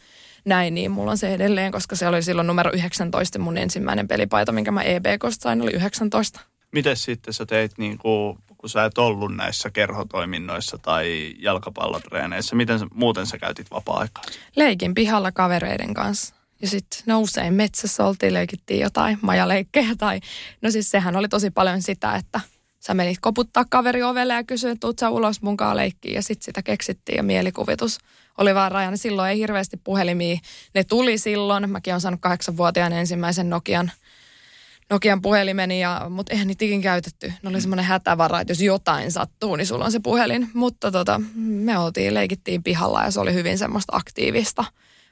näin, niin mulla on se edelleen, koska se oli silloin numero 19 mun ensimmäinen pelipaita, minkä mä EBKsta sain, oli 19. Miten sitten sä teit niin kuin kun sä et ollut näissä kerhotoiminnoissa tai jalkapallotreeneissä? Miten sä, muuten sä käytit vapaa-aikaa? Leikin pihalla kavereiden kanssa. Ja sitten no usein metsässä oltiin, leikittiin jotain majaleikkejä tai... No siis sehän oli tosi paljon sitä, että sä menit koputtaa kaveri ovelle ja kysyit, tuut sä ulos munkaan leikkiin. Ja sitten sitä keksittiin ja mielikuvitus oli vaan rajana. Silloin ei hirveästi puhelimia. Ne tuli silloin. Mäkin olen saanut kahdeksanvuotiaan ensimmäisen Nokian Nokian puhelimeni, ja, mutta eihän niitä ikin käytetty. Ne oli semmoinen hätävara, että jos jotain sattuu, niin sulla on se puhelin. Mutta tota, me oltiin, leikittiin pihalla ja se oli hyvin semmoista aktiivista,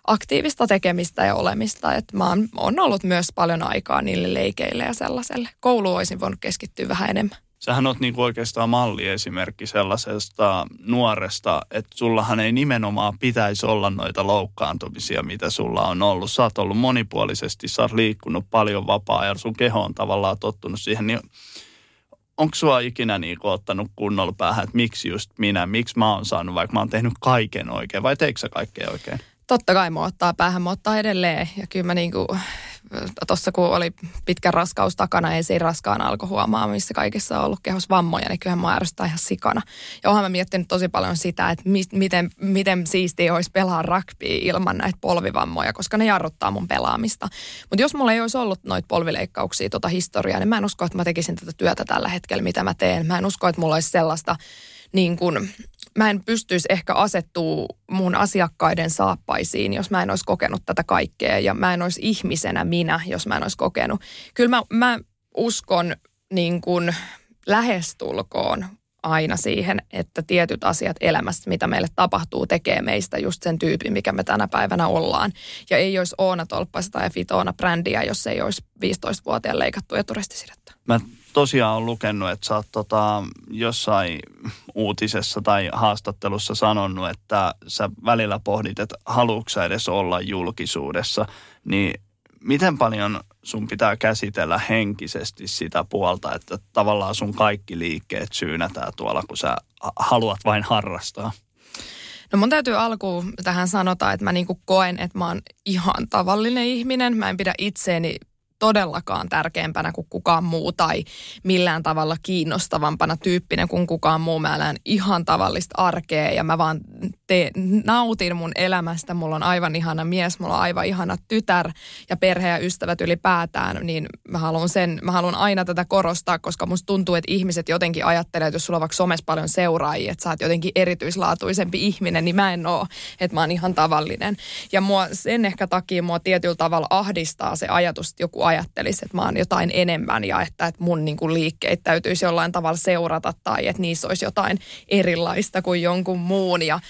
aktiivista tekemistä ja olemista. Et mä oon, on ollut myös paljon aikaa niille leikeille ja sellaiselle. Kouluun olisin voinut keskittyä vähän enemmän sähän oot niinku oikeastaan malliesimerkki sellaisesta nuoresta, että sullahan ei nimenomaan pitäisi olla noita loukkaantumisia, mitä sulla on ollut. Sä oot ollut monipuolisesti, sä oot liikkunut paljon vapaa ja sun keho on tavallaan tottunut siihen. Niin onko sua ikinä niinku ottanut kunnolla päähän, että miksi just minä, miksi mä oon saanut, vaikka mä oon tehnyt kaiken oikein vai teikö sä kaikkea oikein? Totta kai mä ottaa päähän, mä ottaa edelleen ja kyllä mä niinku tuossa kun oli pitkä raskaus takana, ei siinä raskaan alkoi huomaa, missä kaikissa on ollut kehos vammoja, niin kyllähän mä ärsyttää ihan sikana. Ja oonhan mä miettinyt tosi paljon sitä, että mi- miten, miten siistiä olisi pelaa rugby ilman näitä polvivammoja, koska ne jarruttaa mun pelaamista. Mutta jos mulla ei olisi ollut noita polvileikkauksia, tota historiaa, niin mä en usko, että mä tekisin tätä työtä tällä hetkellä, mitä mä teen. Mä en usko, että mulla olisi sellaista niin kuin, mä en pystyisi ehkä asettuu mun asiakkaiden saappaisiin, jos mä en olisi kokenut tätä kaikkea ja mä en olisi ihmisenä minä, jos mä en olisi kokenut. Kyllä mä, mä uskon niin kuin lähestulkoon aina siihen, että tietyt asiat elämästä, mitä meille tapahtuu, tekee meistä just sen tyypin, mikä me tänä päivänä ollaan. Ja ei olisi Oona Tolppasta ja Fitoona brändiä, jos ei olisi 15-vuotiaan leikattu eturistisidettä. Mä tosiaan on lukenut, että sä oot tota, jossain uutisessa tai haastattelussa sanonut, että sä välillä pohdit, että haluatko edes olla julkisuudessa, niin miten paljon sun pitää käsitellä henkisesti sitä puolta, että tavallaan sun kaikki liikkeet syynätään tuolla, kun sä haluat vain harrastaa? No mun täytyy alkuun tähän sanota, että mä niinku koen, että mä oon ihan tavallinen ihminen. Mä en pidä itseäni todellakaan tärkeämpänä kuin kukaan muu tai millään tavalla kiinnostavampana tyyppinen kuin kukaan muu. Mä elän ihan tavallista arkea ja mä vaan te, nautin mun elämästä. Mulla on aivan ihana mies, mulla on aivan ihana tytär ja perhe ja ystävät ylipäätään, niin mä haluan sen, mä haluan aina tätä korostaa, koska musta tuntuu, että ihmiset jotenkin ajattelee, että jos sulla on vaikka somessa paljon seuraajia, että sä oot jotenkin erityislaatuisempi ihminen, niin mä en oo, että mä oon ihan tavallinen. Ja mua sen ehkä takia mua tietyllä tavalla ahdistaa se ajatus, että joku ajattelisi, että mä oon jotain enemmän ja että, että mun niin kuin liikkeet täytyisi jollain tavalla seurata tai että niissä olisi jotain erilaista kuin jonkun muun. Ja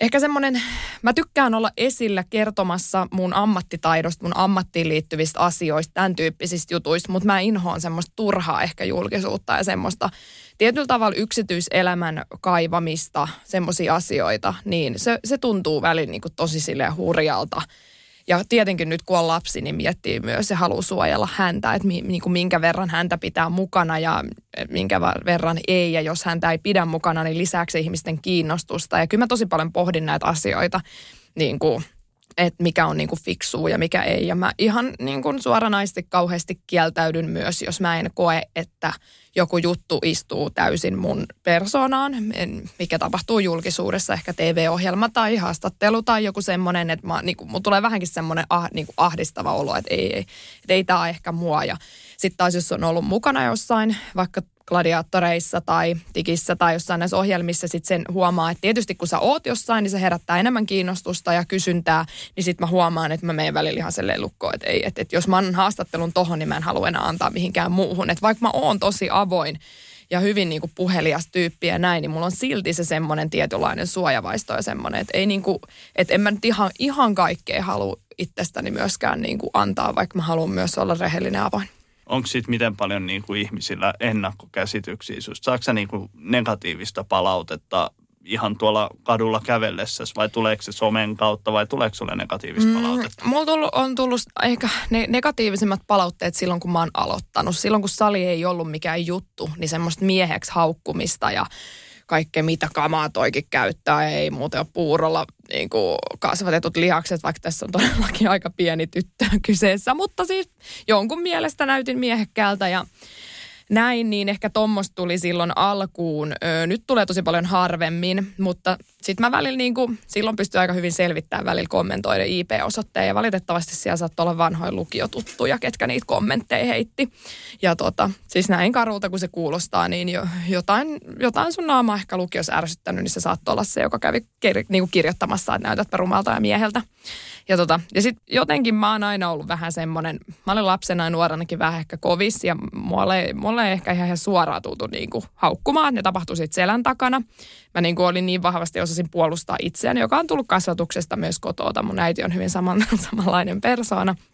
Ehkä semmoinen, mä tykkään olla esillä kertomassa mun ammattitaidosta, mun ammattiin liittyvistä asioista, tämän tyyppisistä jutuista, mutta mä inhoan semmoista turhaa ehkä julkisuutta ja semmoista tietyllä tavalla yksityiselämän kaivamista, semmoisia asioita, niin se, se tuntuu välin niin kuin tosi silleen hurjalta. Ja tietenkin nyt kun on lapsi, niin miettii myös ja haluaa suojella häntä, että mi, niin kuin minkä verran häntä pitää mukana ja minkä verran ei. Ja jos häntä ei pidä mukana, niin lisääksi ihmisten kiinnostusta. Ja kyllä mä tosi paljon pohdin näitä asioita, niin kuin, että mikä on niin kuin fiksuu ja mikä ei. Ja mä ihan niin kuin suoranaisesti kauheasti kieltäydyn myös, jos mä en koe, että – joku juttu istuu täysin mun persoonaan, mikä tapahtuu julkisuudessa, ehkä TV-ohjelma tai haastattelu tai joku semmoinen, että mä, niin kuin, mun tulee vähänkin semmoinen ah, niin kuin ahdistava olo, että ei, ei, että ei tämä ehkä mua. Ja sitten taas jos on ollut mukana jossain, vaikka gladiaattoreissa tai tikissä tai jossain näissä ohjelmissa sit sen huomaa, että tietysti kun sä oot jossain, niin se herättää enemmän kiinnostusta ja kysyntää, niin sitten mä huomaan, että mä menen välillä ihan silleen lukkoon, että, ei, että, että jos mä annan haastattelun tohon, niin mä en halua enää antaa mihinkään muuhun. Että vaikka mä oon tosi avoin ja hyvin niin kuin puhelias tyyppi ja näin, niin mulla on silti se semmoinen tietynlainen suojavaisto ja semmoinen, että ei niin kuin, että en mä nyt ihan, ihan kaikkea halua itsestäni myöskään niin kuin antaa, vaikka mä haluan myös olla rehellinen avoin onko siitä miten paljon niin kuin ihmisillä ennakkokäsityksiä? Saatko sä niin kuin negatiivista palautetta ihan tuolla kadulla kävellessä vai tuleeko se somen kautta vai tuleeko sulle negatiivista mm, palautetta? Mm, mulla tullut, on tullut ehkä ne negatiivisimmat palautteet silloin, kun mä oon aloittanut. Silloin, kun sali ei ollut mikään juttu, niin semmoista mieheksi haukkumista ja kaikkea mitä kamaa toikin käyttää. Ei muuten ole puurolla niin kuin kasvatetut lihakset, vaikka tässä on todellakin aika pieni tyttö kyseessä. Mutta siis jonkun mielestä näytin miehekkäältä ja näin, niin ehkä tuommoista tuli silloin alkuun. Öö, nyt tulee tosi paljon harvemmin, mutta sitten mä välillä niin kuin, silloin pystyy aika hyvin selvittämään välillä kommentoida IP-osoitteen ja valitettavasti siellä saattaa olla vanhoja lukiotuttuja, ketkä niitä kommentteja heitti. Ja tota, siis näin karulta kun se kuulostaa, niin jo, jotain, jotain sun naama ehkä lukios ärsyttänyt, niin se saattoi olla se, joka kävi kir, niin kuin kirjoittamassa, että näytät perumalta ja mieheltä. Ja, tota, ja sitten jotenkin mä oon aina ollut vähän semmoinen, mä olin lapsena ja nuorenakin vähän ehkä kovis ja mulle, mulle ehkä ihan suoraan tultu niin kuin haukkumaan. Ne tapahtui sitten selän takana. Mä kuin olin niin vahvasti osasin puolustaa itseäni, joka on tullut kasvatuksesta myös kotota. Mun äiti on hyvin saman, samanlainen persoona –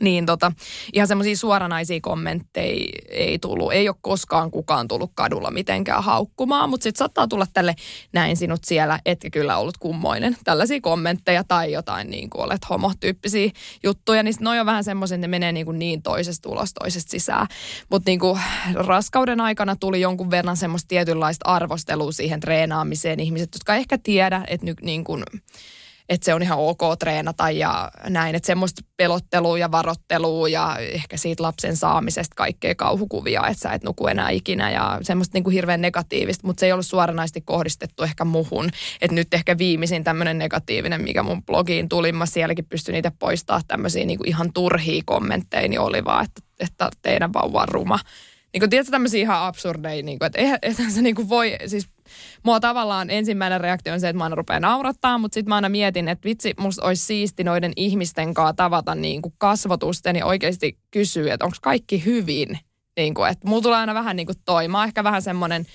niin tota, ihan semmoisia suoranaisia kommentteja ei tullut. Ei ole koskaan kukaan tullut kadulla mitenkään haukkumaan, mutta sitten saattaa tulla tälle näin sinut siellä, etkä kyllä ollut kummoinen. Tällaisia kommentteja tai jotain niin kuin olet homotyyppisiä juttuja, niin ne on vähän semmoisia, että ne menee niin, kuin niin toisesta ulos, toisesta sisään. Mutta niin kuin raskauden aikana tuli jonkun verran semmoista tietynlaista arvostelua siihen treenaamiseen. Ihmiset, jotka ehkä tiedä, että nyt niin kuin että se on ihan ok treenata ja näin. Että semmoista pelottelua ja varottelua ja ehkä siitä lapsen saamisesta kaikkea kauhukuvia, että sä et nuku enää ikinä ja semmoista niin kuin hirveän negatiivista, mutta se ei ollut suoranaisesti kohdistettu ehkä muhun. Että nyt ehkä viimeisin tämmöinen negatiivinen, mikä mun blogiin tuli, mä sielläkin pystyn niitä poistaa tämmöisiä niin kuin ihan turhia kommentteja, niin oli vaan, että, että teidän vauva on ruma. Niin kuin, tiedätkö tämmöisiä ihan absurdeja, niin kuin, että eihän, eihän se niin kuin voi, siis mua tavallaan ensimmäinen reaktio on se, että mä aina rupean naurattaa, mutta sitten mä aina mietin, että vitsi, musta olisi siisti noiden ihmisten kanssa tavata niin kuin kasvotusten ja oikeasti kysyä, että onko kaikki hyvin. Niin kuin, että mulla tulee aina vähän niin kuin toi. Mä ehkä vähän semmoinen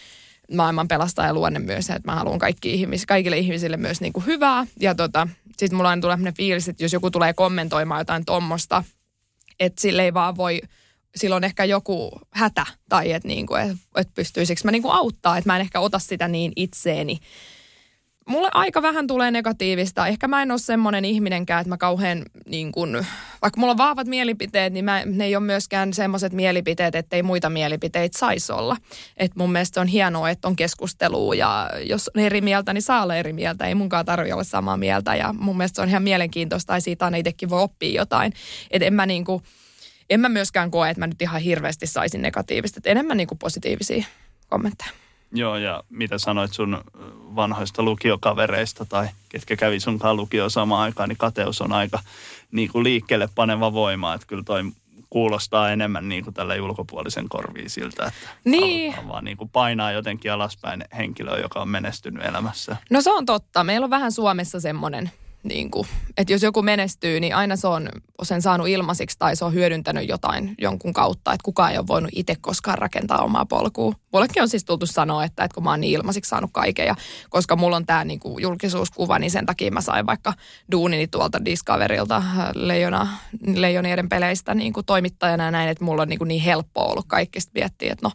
maailman pelastaja luonne myös, että mä haluan kaikki ihmis, kaikille ihmisille myös niin kuin hyvää. Ja tota, sitten mulla aina tulee sellainen fiilis, että jos joku tulee kommentoimaan jotain tuommoista, että sille ei vaan voi – silloin ehkä joku hätä tai että niinku, et, et pystyisikö mä niinku auttaa, että mä en ehkä ota sitä niin itseeni. Mulle aika vähän tulee negatiivista. Ehkä mä en ole semmoinen ihminenkään, että mä kauhean, niin kun, vaikka mulla on vahvat mielipiteet, niin mä, ne ei ole myöskään semmoiset mielipiteet, että ei muita mielipiteitä saisi olla. Et mun mielestä on hienoa, että on keskustelua ja jos on eri mieltä, niin saa olla eri mieltä. Ei munkaan tarvitse olla samaa mieltä ja mun mielestä se on ihan mielenkiintoista ja siitä aina itsekin voi oppia jotain. Että en mä niin kuin, en mä myöskään koe, että mä nyt ihan hirveästi saisin negatiivista, että enemmän niin kuin positiivisia kommentteja. Joo, ja mitä sanoit sun vanhoista lukiokavereista tai ketkä kävi sunkaan lukio samaan aikaan, niin kateus on aika niin kuin liikkeelle paneva voima, että kyllä toi kuulostaa enemmän niin kuin tälle ulkopuolisen korviin siltä, että niin. vaan niin kuin painaa jotenkin alaspäin henkilöä, joka on menestynyt elämässä. No se on totta. Meillä on vähän Suomessa semmoinen niin kuin, että jos joku menestyy, niin aina se on sen saanut ilmaisiksi tai se on hyödyntänyt jotain jonkun kautta, että kukaan ei ole voinut itse koskaan rakentaa omaa polkua. Mullekin on siis tultu sanoa, että, että kun mä oon niin ilmaisiksi saanut kaiken ja koska mulla on tämä niin julkisuuskuva, niin sen takia mä sain vaikka duunini tuolta Discoverilta äh, Leijona, Leijoneiden peleistä niin kuin toimittajana ja näin, että mulla on niin, kuin niin helppo ollut kaikista miettiä, että no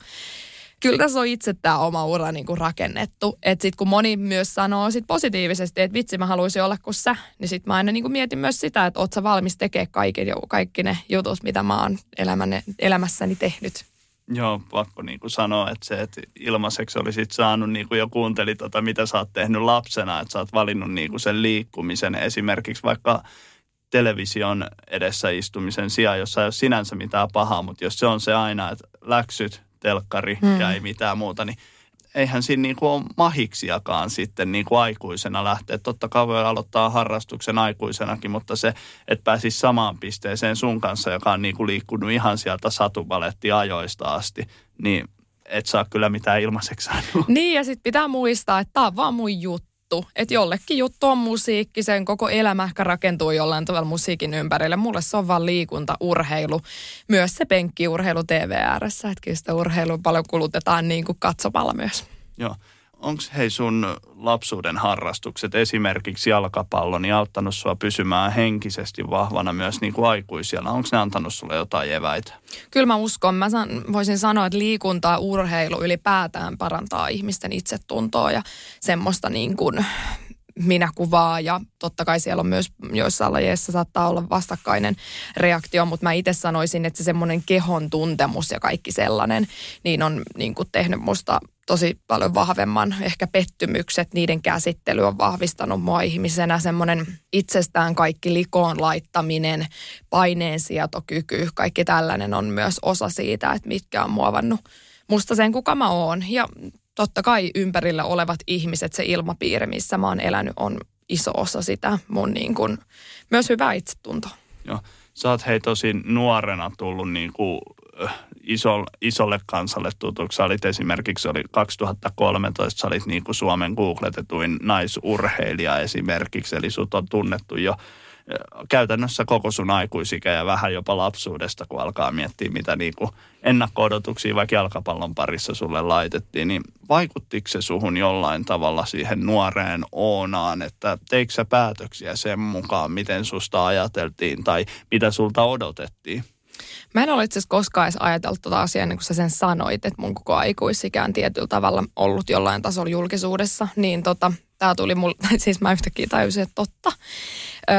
kyllä tässä on itse tämä oma ura niin kuin rakennettu. Että sitten kun moni myös sanoo sit positiivisesti, että vitsi mä haluaisin olla kuin sä, niin sitten mä aina niin kuin mietin myös sitä, että oot sä valmis tekemään kaikki, kaikki ne jutut, mitä mä oon elämänne, elämässäni tehnyt. Joo, pakko niin kuin sanoa, että se, että ilmaiseksi olisit saanut, niin kuin jo kuunteli tota, mitä sä oot tehnyt lapsena, että sä oot valinnut niin kuin sen liikkumisen esimerkiksi vaikka television edessä istumisen sijaan, jossa ei ole sinänsä mitään pahaa, mutta jos se on se aina, että läksyt, telkkari hmm. ja ei mitään muuta, niin eihän siinä niin kuin ole mahiksiakaan sitten niin kuin aikuisena lähteä. Totta kai voi aloittaa harrastuksen aikuisenakin, mutta se, että pääsisi samaan pisteeseen sun kanssa, joka on niin kuin liikkunut ihan sieltä satubaletti-ajoista asti, niin et saa kyllä mitään ilmaiseksi Niin ja sitten pitää muistaa, että tämä on vaan mun juttu juttu. Että jollekin juttu on musiikki, sen koko elämä ehkä rakentuu jollain tavalla musiikin ympärille. Mulle se on vaan liikunta, urheilu, myös se penkkiurheilu TV ääressä. Että kyllä sitä urheilua paljon kulutetaan niin kuin katsomalla myös. Joo. Onko hei sun lapsuuden harrastukset, esimerkiksi jalkapallo, niin auttanut sua pysymään henkisesti vahvana myös niin kuin aikuisella? Onko ne antanut sulle jotain eväitä? Kyllä mä uskon. Mä san, voisin sanoa, että liikunta urheilu ylipäätään parantaa ihmisten itsetuntoa ja semmoista niin kuin minäkuvaa ja totta kai siellä on myös joissain lajeissa saattaa olla vastakkainen reaktio, mutta mä itse sanoisin, että se semmoinen kehon tuntemus ja kaikki sellainen, niin on niin kuin tehnyt musta tosi paljon vahvemman ehkä pettymykset, niiden käsittely on vahvistanut mua ihmisenä. Semmoinen itsestään kaikki likoon laittaminen, paineensietokyky, kaikki tällainen on myös osa siitä, että mitkä on muovannut musta sen, kuka mä oon. Ja totta kai ympärillä olevat ihmiset, se ilmapiiri, missä mä oon elänyt, on iso osa sitä mun niin kuin, myös hyvää itsetuntoa. Joo. Sä oot hei tosi nuorena tullut niin kuin iso, isolle kansalle tutuksi. Sä olit esimerkiksi, oli 2013, sä olit niin kuin Suomen googletetuin naisurheilija esimerkiksi, eli sut on tunnettu jo käytännössä koko sun aikuisikä ja vähän jopa lapsuudesta, kun alkaa miettiä, mitä niin kuin ennakko-odotuksia vaikka jalkapallon parissa sulle laitettiin, niin vaikuttiko se suhun jollain tavalla siihen nuoreen Oonaan, että teikö sä päätöksiä sen mukaan, miten susta ajateltiin tai mitä sulta odotettiin? Mä en ole itse asiassa koskaan edes ajatellut tuota asiaa, niin kuin sä sen sanoit, että mun koko aikuisikään tietyllä tavalla ollut jollain tasolla julkisuudessa, niin tota, tää tuli mulle, siis mä yhtäkkiä tajusin, että totta. Öö,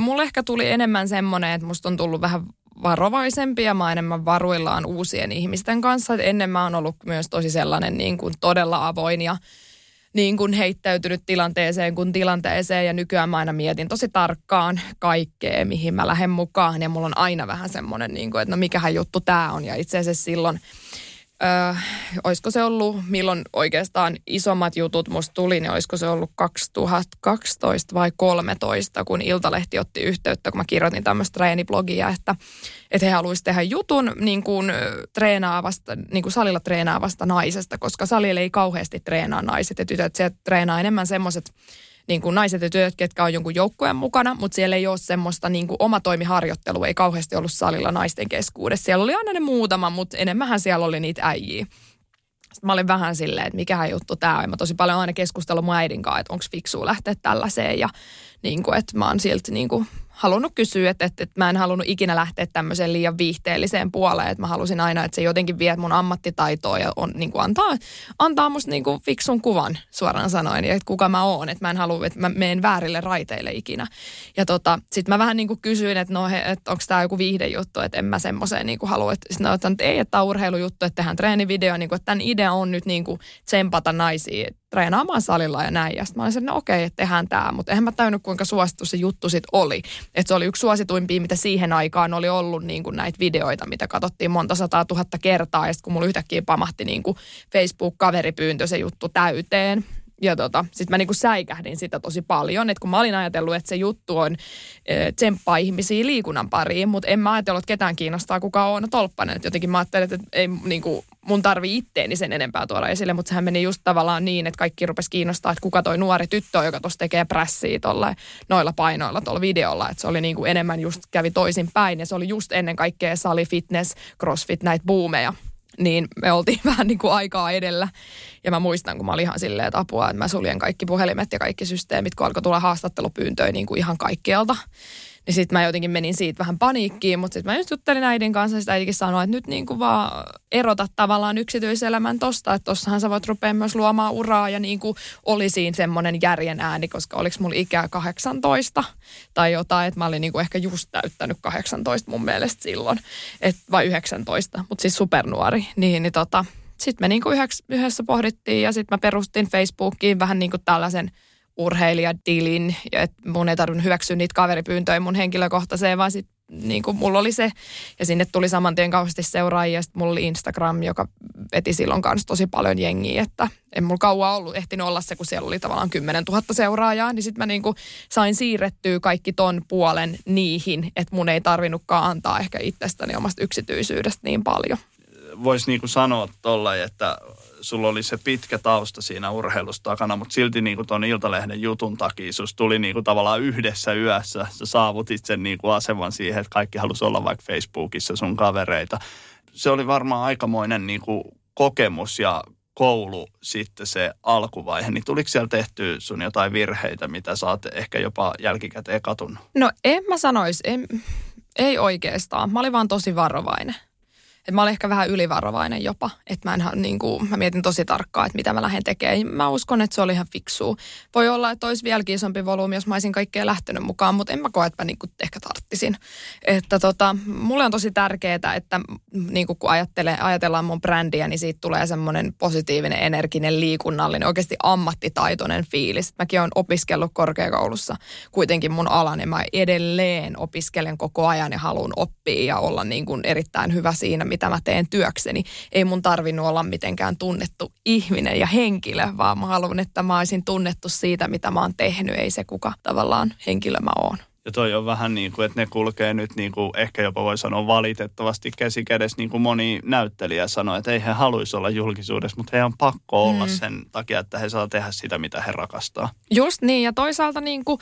mulle ehkä tuli enemmän semmoinen, että musta on tullut vähän varovaisempi ja mä enemmän varuillaan uusien ihmisten kanssa. Et ennen mä oon ollut myös tosi sellainen niin kuin todella avoin ja niin kuin heittäytynyt tilanteeseen kuin tilanteeseen ja nykyään mä aina mietin tosi tarkkaan kaikkea, mihin mä lähden mukaan ja mulla on aina vähän semmoinen, niin kuin, että no mikähän juttu tämä on ja itse asiassa silloin Öö, olisiko se ollut, milloin oikeastaan isommat jutut musta tuli, niin olisiko se ollut 2012 vai 2013, kun Iltalehti otti yhteyttä, kun mä kirjoitin tämmöistä treeniblogia, että, että he haluaisivat tehdä jutun niin kuin treenaavasta, niin kuin salilla treenaavasta naisesta, koska salilla ei kauheasti treenaa naiset ja tytöt, se treenaa enemmän semmoiset niin kuin naiset ja tytöt, ketkä on jonkun joukkueen mukana, mutta siellä ei ole semmoista niin kuin omatoimiharjoittelua, ei kauheasti ollut salilla naisten keskuudessa. Siellä oli aina ne muutama, mutta enemmänhän siellä oli niitä äijiä. Sitten mä olin vähän silleen, että mikä juttu tämä on. Mä tosi paljon aina keskustellut mun äidin kanssa, että onko fiksua lähteä tällaiseen. Ja niin kuin, että mä oon silti niin kuin halunnut kysyä, että, että, että mä en halunnut ikinä lähteä tämmöiseen liian viihteelliseen puoleen. Että mä halusin aina, että se jotenkin vie mun ammattitaitoa ja on, niin kuin antaa, antaa musta niin kuin fiksun kuvan suoraan sanoen. Ja että kuka mä oon, että mä en halua, että mä menen väärille raiteille ikinä. Ja tota, sit mä vähän niin kuin kysyin, että no he, että onko tämä joku viihdejuttu, että en mä semmoiseen niin kuin halua. Sitten mä että ei, että tämä on urheilujuttu, että tehdään treenivideo. Niin kuin, että tämän idea on nyt niin kuin tsempata naisia treenaamaan salilla ja näin. Ja sitten mä olin no okei, että tehdään tämä. Mutta eihän mä tajunnut, kuinka suosittu se juttu sitten oli. Että se oli yksi suosituimpia, mitä siihen aikaan oli ollut niin kuin näitä videoita, mitä katsottiin monta sataa tuhatta kertaa. Ja sitten kun mulla yhtäkkiä pamahti niin kuin Facebook-kaveripyyntö se juttu täyteen, ja tota, sitten mä niinku säikähdin sitä tosi paljon, että kun mä olin ajatellut, että se juttu on e, tsemppaa ihmisiä liikunnan pariin, mutta en mä ajatellut, että ketään kiinnostaa kuka on Tolppanen. Et jotenkin mä ajattelin, että ei, niinku, mun tarvii itteeni sen enempää tuoda esille, mutta sehän meni just tavallaan niin, että kaikki rupesi kiinnostaa, että kuka toi nuori tyttö, joka tuossa tekee prässiä tolla, noilla painoilla tuolla videolla, että se oli niin kuin enemmän just kävi toisin päin ja se oli just ennen kaikkea sali, fitness, crossfit, näitä boomeja niin me oltiin vähän niin kuin aikaa edellä. Ja mä muistan, kun mä olin ihan silleen, että apua, että mä suljen kaikki puhelimet ja kaikki systeemit, kun alkoi tulla haastattelupyyntöjä niin kuin ihan kaikkialta. Ja sitten mä jotenkin menin siitä vähän paniikkiin, mutta sitten mä just juttelin äidin kanssa ja sitten äitikin sanoi, että nyt niin kuin vaan erota tavallaan yksityiselämän tosta, että tossahan sä voit rupea myös luomaan uraa ja niin kuin oli siinä semmoinen järjen ääni, koska oliko mulla ikää 18 tai jotain, että mä olin niin kuin ehkä just täyttänyt 18 mun mielestä silloin, et, vai 19, mutta siis supernuori, niin, niin tota, sitten me niin kuin yhdessä pohdittiin ja sitten mä perustin Facebookiin vähän niin kuin tällaisen – urheilijadilin, ja että mun ei tarvinnut hyväksyä niitä kaveripyyntöjä mun henkilökohtaiseen, vaan sitten niin kuin mulla oli se, ja sinne tuli saman tien kauheasti seuraajia, sitten mulla oli Instagram, joka veti silloin kanssa tosi paljon jengiä, että en mulla kauan ollut ehtinyt olla se, kun siellä oli tavallaan 10 000 seuraajaa, niin sitten mä niin kuin sain siirrettyä kaikki ton puolen niihin, että mun ei tarvinnutkaan antaa ehkä itsestäni omasta yksityisyydestä niin paljon. Voisi niin kuin sanoa tolla, että sulla oli se pitkä tausta siinä urheilussa takana, mutta silti niin tuon Iltalehden jutun takia sus tuli niin kuin tavallaan yhdessä yössä. Sä saavutit sen niin kuin aseman siihen, että kaikki halusi olla vaikka Facebookissa sun kavereita. Se oli varmaan aikamoinen niin kuin kokemus ja koulu sitten se alkuvaihe, niin tuliko siellä tehty sun jotain virheitä, mitä sä oot ehkä jopa jälkikäteen katunut? No en mä sanoisi, en, ei oikeastaan. Mä olin vaan tosi varovainen. Et mä olen ehkä vähän ylivarovainen jopa, että mä, niin mä mietin tosi tarkkaan, että mitä mä lähden tekemään. Mä uskon, että se oli ihan fiksua. Voi olla, että olisi vieläkin isompi volyymi, jos mä olisin kaikkea lähtenyt mukaan, mutta en mä koe, että mä niin kuin ehkä tarttisin. Että tota, mulle on tosi tärkeää, että niin kuin kun ajatellaan mun brändiä, niin siitä tulee semmoinen positiivinen, energinen, liikunnallinen, oikeasti ammattitaitoinen fiilis. Mäkin olen opiskellut korkeakoulussa kuitenkin mun alan ja mä edelleen opiskelen koko ajan ja haluan oppia ja olla niin kuin erittäin hyvä siinä, mitä mä teen työkseni. Ei mun tarvinnut olla mitenkään tunnettu ihminen ja henkilö, vaan mä haluan, että mä olisin tunnettu siitä, mitä mä oon tehnyt, ei se kuka tavallaan henkilö mä oon. Ja toi on vähän niin kuin, että ne kulkee nyt niin kuin, ehkä jopa voi sanoa valitettavasti käsi kädessä, niin kuin moni näyttelijä sanoi, että ei he haluaisi olla julkisuudessa, mutta he on pakko olla mm. sen takia, että he saa tehdä sitä, mitä he rakastaa. Just niin, ja toisaalta niin kuin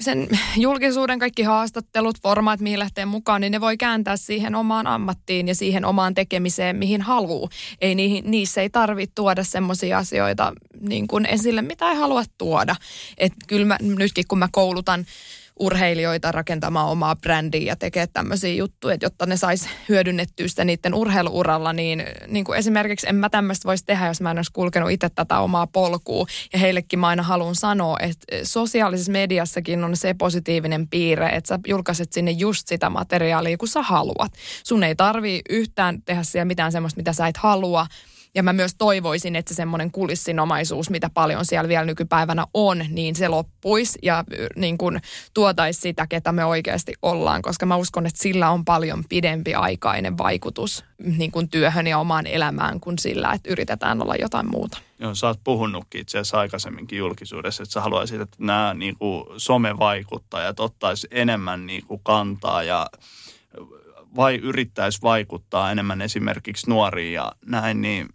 sen julkisuuden kaikki haastattelut, formaat, mihin lähtee mukaan, niin ne voi kääntää siihen omaan ammattiin ja siihen omaan tekemiseen, mihin haluaa. Ei niihin, niissä ei tarvitse tuoda semmoisia asioita niin kuin esille, mitä ei halua tuoda. Että kyllä mä, nytkin kun mä koulutan urheilijoita rakentamaan omaa brändiä ja tekee tämmöisiä juttuja, jotta ne sais hyödynnettyä sitä niiden urheiluuralla, niin, niin kuin esimerkiksi en mä tämmöistä voisi tehdä, jos mä en olisi kulkenut itse tätä omaa polkua. Ja heillekin mä aina haluan sanoa, että sosiaalisessa mediassakin on se positiivinen piirre, että sä julkaiset sinne just sitä materiaalia, kun sä haluat. Sun ei tarvii yhtään tehdä siellä mitään semmoista, mitä sä et halua, ja mä myös toivoisin, että se semmoinen kulissinomaisuus, mitä paljon siellä vielä nykypäivänä on, niin se loppuisi ja niin kuin tuotaisi sitä, ketä me oikeasti ollaan, koska mä uskon, että sillä on paljon pidempi aikainen vaikutus niin kuin työhön ja omaan elämään kuin sillä, että yritetään olla jotain muuta. Joo, sä oot puhunutkin itse asiassa aikaisemminkin julkisuudessa, että sä haluaisit, että nämä niin kuin somevaikuttajat ottaisi enemmän niin kuin kantaa ja vai yrittäisi vaikuttaa enemmän esimerkiksi nuoriin ja näin, niin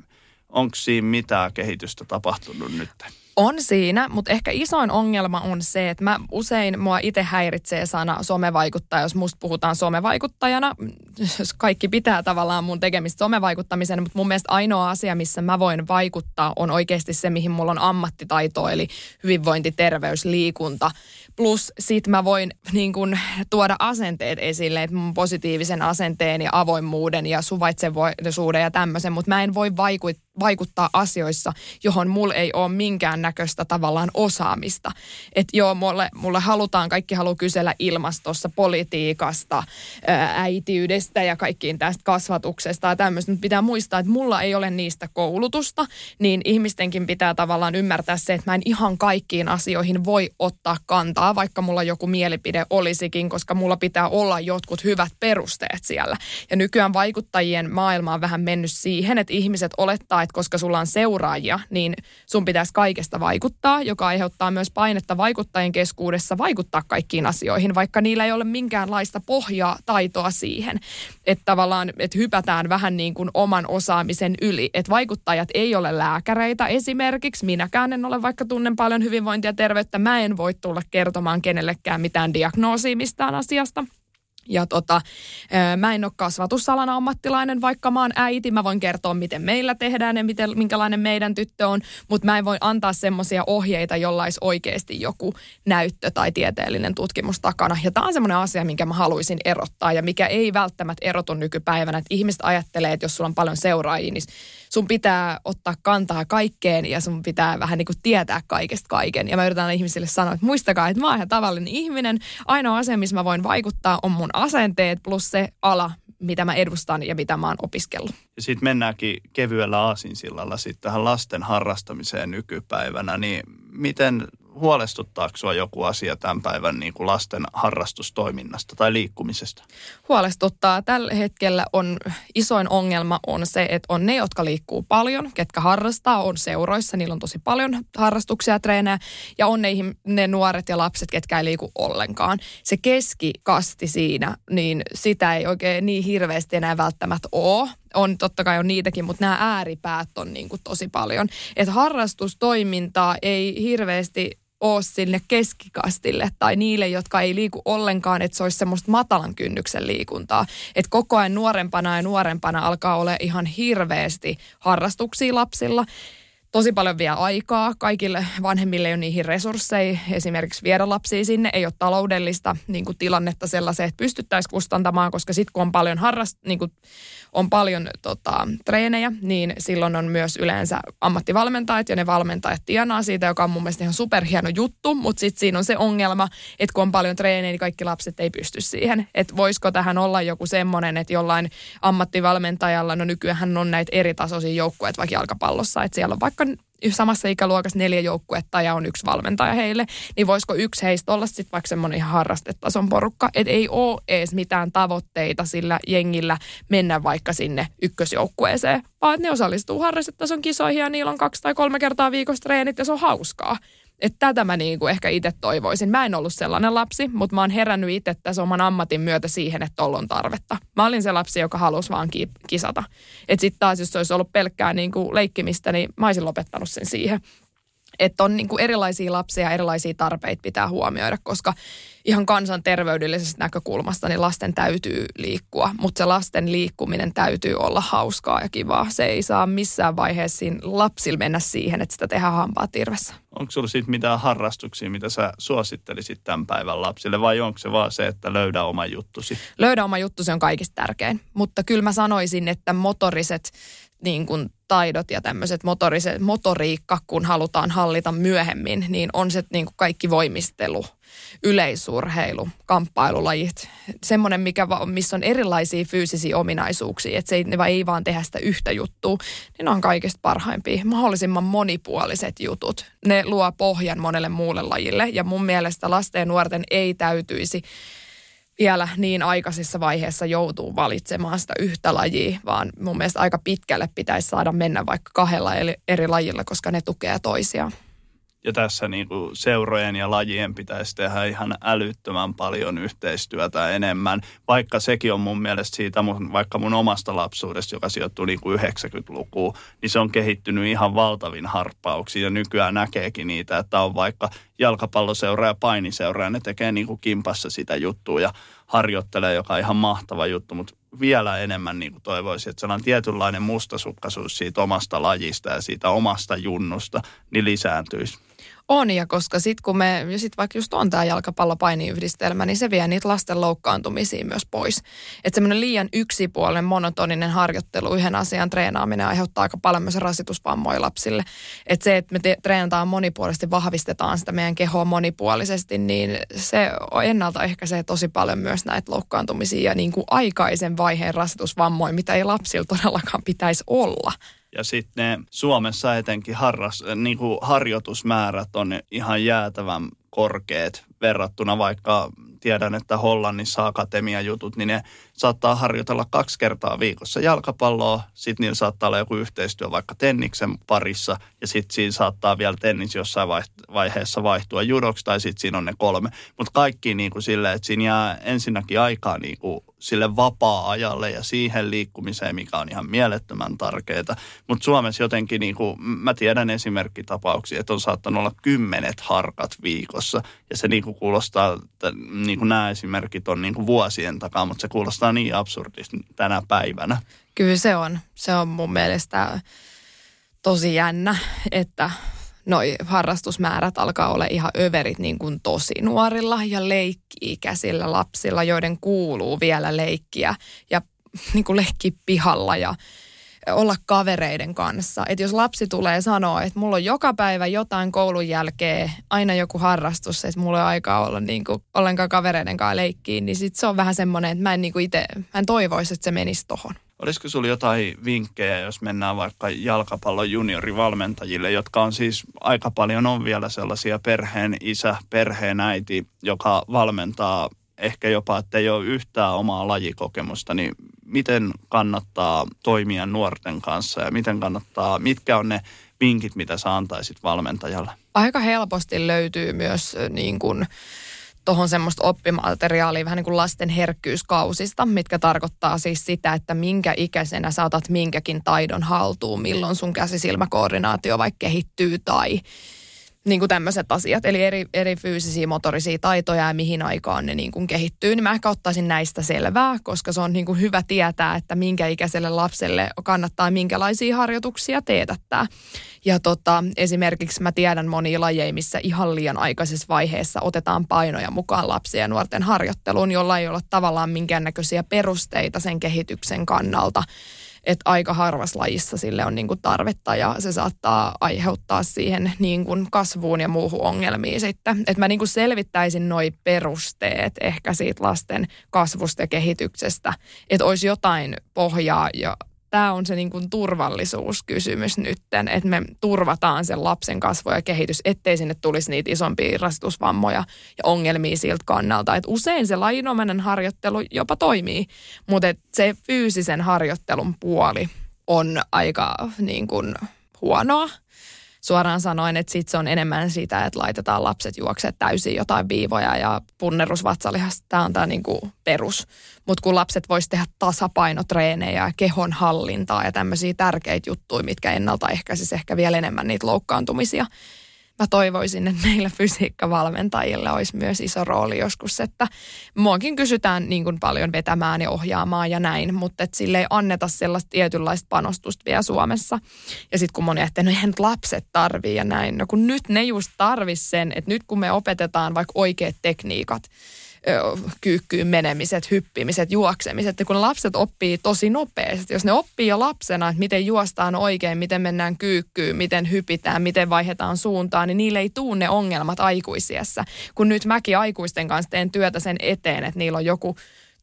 onko siinä mitään kehitystä tapahtunut nyt? On siinä, mutta ehkä isoin ongelma on se, että mä usein mua itse häiritsee sana somevaikuttaja, jos musta puhutaan somevaikuttajana. Kaikki pitää tavallaan mun tekemistä somevaikuttamisen, mutta mun mielestä ainoa asia, missä mä voin vaikuttaa, on oikeasti se, mihin mulla on ammattitaito, eli hyvinvointi, terveys, liikunta – Plus sit mä voin niin kun, tuoda asenteet esille, että mun positiivisen asenteen ja avoimuuden ja suvaitsevuuden ja tämmöisen, mutta mä en voi vaiku- vaikuttaa asioissa, johon mulla ei ole minkään näköistä tavallaan osaamista. Että joo, mulle, mulle halutaan, kaikki haluaa kysellä ilmastossa, politiikasta, äitiydestä ja kaikkiin tästä kasvatuksesta ja tämmöistä. Mutta pitää muistaa, että mulla ei ole niistä koulutusta, niin ihmistenkin pitää tavallaan ymmärtää se, että mä en ihan kaikkiin asioihin voi ottaa kantaa vaikuttaa, vaikka mulla joku mielipide olisikin, koska mulla pitää olla jotkut hyvät perusteet siellä. Ja nykyään vaikuttajien maailma on vähän mennyt siihen, että ihmiset olettaa, että koska sulla on seuraajia, niin sun pitäisi kaikesta vaikuttaa, joka aiheuttaa myös painetta vaikuttajien keskuudessa vaikuttaa kaikkiin asioihin, vaikka niillä ei ole minkäänlaista pohjaa, taitoa siihen. Että tavallaan, että hypätään vähän niin kuin oman osaamisen yli. Että vaikuttajat ei ole lääkäreitä esimerkiksi. Minäkään en ole, vaikka tunnen paljon hyvinvointia ja terveyttä. Mä en voi tulla kertomaan kenellekään mitään diagnoosia mistään asiasta. Ja tota, mä en ole kasvatusalan ammattilainen, vaikka mä oon äiti. Mä voin kertoa, miten meillä tehdään ja miten, minkälainen meidän tyttö on, mutta mä en voi antaa semmoisia ohjeita, jolla olisi oikeasti joku näyttö tai tieteellinen tutkimus takana. Ja tämä on semmoinen asia, minkä mä haluaisin erottaa ja mikä ei välttämättä erotu nykypäivänä. Että ihmiset ajattelee, että jos sulla on paljon seuraajia, niin sun pitää ottaa kantaa kaikkeen ja sun pitää vähän niin kuin tietää kaikesta kaiken. Ja mä yritän ihmisille sanoa, että muistakaa, että mä oon ihan tavallinen ihminen. Ainoa asia, missä mä voin vaikuttaa, on mun asenteet plus se ala, mitä mä edustan ja mitä mä oon opiskellut. Ja sitten mennäänkin kevyellä aasinsillalla sitten tähän lasten harrastamiseen nykypäivänä, niin miten huolestuttaako sinua joku asia tämän päivän niin kuin lasten harrastustoiminnasta tai liikkumisesta? Huolestuttaa. Tällä hetkellä on isoin ongelma on se, että on ne, jotka liikkuu paljon, ketkä harrastaa, on seuroissa, niillä on tosi paljon harrastuksia, treenejä, ja on ne, ne nuoret ja lapset, ketkä ei liiku ollenkaan. Se keskikasti siinä, niin sitä ei oikein niin hirveästi enää välttämättä ole on totta kai on niitäkin, mutta nämä ääripäät on niin kuin tosi paljon. Että harrastustoimintaa ei hirveästi ole sinne keskikastille tai niille, jotka ei liiku ollenkaan, että se olisi semmoista matalan kynnyksen liikuntaa. Että koko ajan nuorempana ja nuorempana alkaa olla ihan hirveästi harrastuksia lapsilla tosi paljon vie aikaa. Kaikille vanhemmille ei ole niihin resursseja esimerkiksi viedä lapsia sinne. Ei ole taloudellista niin kuin tilannetta sellaiseen, että pystyttäisiin kustantamaan, koska sitten kun on paljon, harrast, niin kuin, on paljon tota, treenejä, niin silloin on myös yleensä ammattivalmentajat ja ne valmentajat tienaa siitä, joka on mun mielestä ihan superhieno juttu, mutta sitten siinä on se ongelma, että kun on paljon treenejä, niin kaikki lapset ei pysty siihen. Että voisiko tähän olla joku semmoinen, että jollain ammattivalmentajalla, no nykyään on näitä eri tasoisia joukkueita vaikka jalkapallossa, että siellä on vaikka samassa ikäluokassa neljä joukkuetta ja on yksi valmentaja heille, niin voisiko yksi heistä olla sitten vaikka semmoinen ihan harrastetason porukka, että ei ole edes mitään tavoitteita sillä jengillä mennä vaikka sinne ykkösjoukkueeseen, vaan että ne osallistuu harrastetason kisoihin ja niillä on kaksi tai kolme kertaa viikossa treenit ja se on hauskaa. Että tätä mä niinku ehkä itse toivoisin. Mä en ollut sellainen lapsi, mutta mä oon herännyt itse tässä oman ammatin myötä siihen, että tuolla on tarvetta. Mä olin se lapsi, joka halusi vaan ki- kisata. Että sitten taas, jos se olisi ollut pelkkää niinku leikkimistä, niin mä olisin lopettanut sen siihen että on niin kuin erilaisia lapsia ja erilaisia tarpeita pitää huomioida, koska ihan kansanterveydellisestä näkökulmasta niin lasten täytyy liikkua, mutta se lasten liikkuminen täytyy olla hauskaa ja kivaa. Se ei saa missään vaiheessa siinä lapsilla mennä siihen, että sitä tehdään hampaa tirvessä. Onko sinulla siitä mitään harrastuksia, mitä sä suosittelisit tämän päivän lapsille vai onko se vaan se, että löydä oma juttusi? Löydä oma juttusi on kaikista tärkein, mutta kyllä mä sanoisin, että motoriset niin kuin taidot ja tämmöiset motoriset, motoriikka, kun halutaan hallita myöhemmin, niin on se niin kuin kaikki voimistelu, yleisurheilu, kamppailulajit, semmoinen, mikä, missä on erilaisia fyysisiä ominaisuuksia, että se ei, ne ei vaan tehdä sitä yhtä juttua, niin on kaikista parhaimpia, mahdollisimman monipuoliset jutut. Ne luo pohjan monelle muulle lajille ja mun mielestä lasten ja nuorten ei täytyisi vielä niin aikaisessa vaiheessa joutuu valitsemaan sitä yhtä lajia, vaan mun mielestä aika pitkälle pitäisi saada mennä vaikka kahdella eri lajilla, koska ne tukee toisiaan. Ja tässä niin kuin seurojen ja lajien pitäisi tehdä ihan älyttömän paljon yhteistyötä enemmän. Vaikka sekin on mun mielestä siitä, mun, vaikka mun omasta lapsuudesta, joka sijoittuu niin kuin 90-lukuun, niin se on kehittynyt ihan valtavin harppauksiin. Ja nykyään näkeekin niitä, että on vaikka jalkapalloseura ja painiseura, ja ne tekee niin kuin kimpassa sitä juttua ja harjoittelee, joka on ihan mahtava juttu, mutta vielä enemmän niin kuin toivoisin, että sellainen tietynlainen mustasukkaisuus siitä omasta lajista ja siitä omasta junnusta, niin lisääntyisi. On, ja koska sitten kun me, ja sitten vaikka just on tämä jalkapallopainiyhdistelmä, niin se vie niitä lasten loukkaantumisia myös pois. Että semmoinen liian yksipuolinen, monotoninen harjoittelu, yhden asian treenaaminen aiheuttaa aika paljon myös rasitusvammoja lapsille. Että se, että me te- treenataan monipuolisesti, vahvistetaan sitä meidän kehoa monipuolisesti, niin se ennaltaehkäisee tosi paljon myös näitä loukkaantumisia ja niin kuin aikaisen vaiheen rasitusvammoja, mitä ei lapsilla todellakaan pitäisi olla. Ja sitten Suomessa etenkin harras, niin kuin harjoitusmäärät on ihan jäätävän korkeat verrattuna vaikka tiedän, että Hollannissa akatemiajutut, niin ne saattaa harjoitella kaksi kertaa viikossa jalkapalloa, sitten niillä saattaa olla joku yhteistyö vaikka tenniksen parissa, ja sitten siinä saattaa vielä tennis jossain vaiheessa vaihtua judoksi, tai sitten siinä on ne kolme. Mutta kaikki niin kuin silleen, että siinä jää ensinnäkin aikaa niin kuin sille vapaa-ajalle ja siihen liikkumiseen, mikä on ihan mielettömän tärkeää. Mutta Suomessa jotenkin, niin kuin, mä tiedän esimerkkitapauksia, että on saattanut olla kymmenet harkat viikossa. Ja se niin kuin kuulostaa, että niin kuin nämä esimerkit on niin kuin vuosien takaa, mutta se kuulostaa niin absurdista tänä päivänä. Kyllä se on. Se on mun mielestä tosi jännä, että noi harrastusmäärät alkaa olla ihan överit niin kuin tosi nuorilla ja leikki-ikäisillä lapsilla, joiden kuuluu vielä leikkiä ja niin kuin leikki pihalla ja olla kavereiden kanssa. Että jos lapsi tulee sanoa, että mulla on joka päivä jotain koulun jälkeen, aina joku harrastus, että mulla on aikaa olla niin kuin ollenkaan kavereiden kanssa leikkiin, niin sit se on vähän semmoinen, että mä en, niin kuin mä en toivoisi, että se menisi tohon. Olisiko sinulla jotain vinkkejä, jos mennään vaikka jalkapallon juniorivalmentajille, jotka on siis aika paljon on vielä sellaisia perheen isä, perheen äiti, joka valmentaa ehkä jopa, että ei ole yhtään omaa lajikokemusta, niin miten kannattaa toimia nuorten kanssa ja miten kannattaa, mitkä on ne vinkit, mitä sä antaisit valmentajalle? Aika helposti löytyy myös niin kuin tuohon semmoista oppimateriaalia vähän niin kuin lasten herkkyyskausista, mitkä tarkoittaa siis sitä, että minkä ikäisenä saatat minkäkin taidon haltuun, milloin sun käsisilmäkoordinaatio vaikka kehittyy tai niin kuin tämmöiset asiat, eli eri, eri fyysisiä motorisia taitoja ja mihin aikaan ne niin kuin kehittyy, niin mä ehkä ottaisin näistä selvää, koska se on niin kuin hyvä tietää, että minkä ikäiselle lapselle kannattaa minkälaisia harjoituksia teetättää. Ja tota, esimerkiksi mä tiedän monia lajeja, missä ihan liian aikaisessa vaiheessa otetaan painoja mukaan lapsia ja nuorten harjoitteluun, jolla ei ole tavallaan minkäännäköisiä perusteita sen kehityksen kannalta että aika harvassa lajissa sille on niin kuin tarvetta ja se saattaa aiheuttaa siihen niin kuin kasvuun ja muuhun ongelmiin sitten. Että mä niin kuin selvittäisin noi perusteet ehkä siitä lasten kasvusta ja kehityksestä, että olisi jotain pohjaa ja tämä on se niin kuin turvallisuuskysymys nytten, että me turvataan sen lapsen kasvu ja kehitys, ettei sinne tulisi niitä isompia rasitusvammoja ja ongelmia siltä kannalta. Et usein se lajinomainen harjoittelu jopa toimii, mutta se fyysisen harjoittelun puoli on aika niin kuin huonoa suoraan sanoen, että sit se on enemmän sitä, että laitetaan lapset juoksemaan täysin jotain viivoja ja punnerusvatsalihasta. Tämä on tämä niinku perus. Mutta kun lapset voisivat tehdä tasapainotreenejä, kehon hallintaa ja tämmöisiä tärkeitä juttuja, mitkä ennaltaehkäisisi ehkä vielä enemmän niitä loukkaantumisia, mä toivoisin, että meillä fysiikkavalmentajilla olisi myös iso rooli joskus, että muakin kysytään niin kuin paljon vetämään ja ohjaamaan ja näin, mutta että sille ei anneta sellaista tietynlaista panostusta vielä Suomessa. Ja sitten kun moni että no eihän lapset tarvii ja näin, no kun nyt ne just tarvis sen, että nyt kun me opetetaan vaikka oikeat tekniikat, kyykkyyn menemiset, hyppimiset, juoksemiset. Ja kun lapset oppii tosi nopeasti, jos ne oppii jo lapsena, että miten juostaan oikein, miten mennään kyykkyyn, miten hypitään, miten vaihdetaan suuntaan, niin niille ei tuu ne ongelmat aikuisiessä. Kun nyt mäkin aikuisten kanssa teen työtä sen eteen, että niillä on joku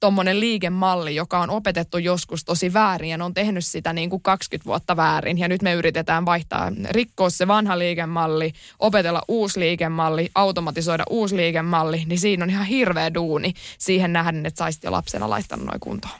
tuommoinen liikemalli, joka on opetettu joskus tosi väärin ja on tehnyt sitä niin kuin 20 vuotta väärin. Ja nyt me yritetään vaihtaa, rikkoa se vanha liikemalli, opetella uusi liikemalli, automatisoida uusi liikemalli, niin siinä on ihan hirveä duuni siihen nähden, että saisit jo lapsena laittanut noin kuntoon.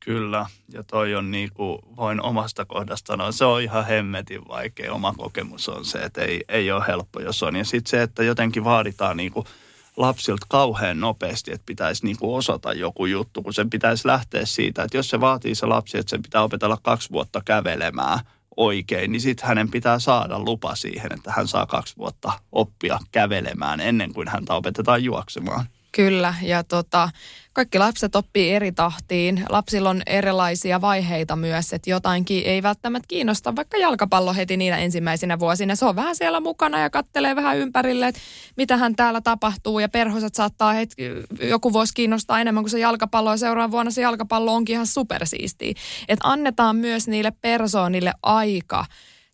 Kyllä, ja toi on niin kuin voin omasta kohdasta sanoa, se on ihan hemmetin vaikea. Oma kokemus on se, että ei, ei ole helppo, jos on. Ja sitten se, että jotenkin vaaditaan niin kuin – lapsilta kauhean nopeasti, että pitäisi niin kuin osata joku juttu, kun sen pitäisi lähteä siitä, että jos se vaatii se lapsi, että sen pitää opetella kaksi vuotta kävelemään oikein, niin sitten hänen pitää saada lupa siihen, että hän saa kaksi vuotta oppia kävelemään ennen kuin häntä opetetaan juoksemaan. Kyllä, ja tota, kaikki lapset oppii eri tahtiin. Lapsilla on erilaisia vaiheita myös, että jotainkin ei välttämättä kiinnosta, vaikka jalkapallo heti niinä ensimmäisinä vuosina. Se on vähän siellä mukana ja kattelee vähän ympärille, että mitähän täällä tapahtuu. Ja perhoset saattaa hetki, joku voisi kiinnostaa enemmän kuin se jalkapallo ja seuraavan vuonna se jalkapallo onkin ihan supersiistiä. Että annetaan myös niille persoonille aika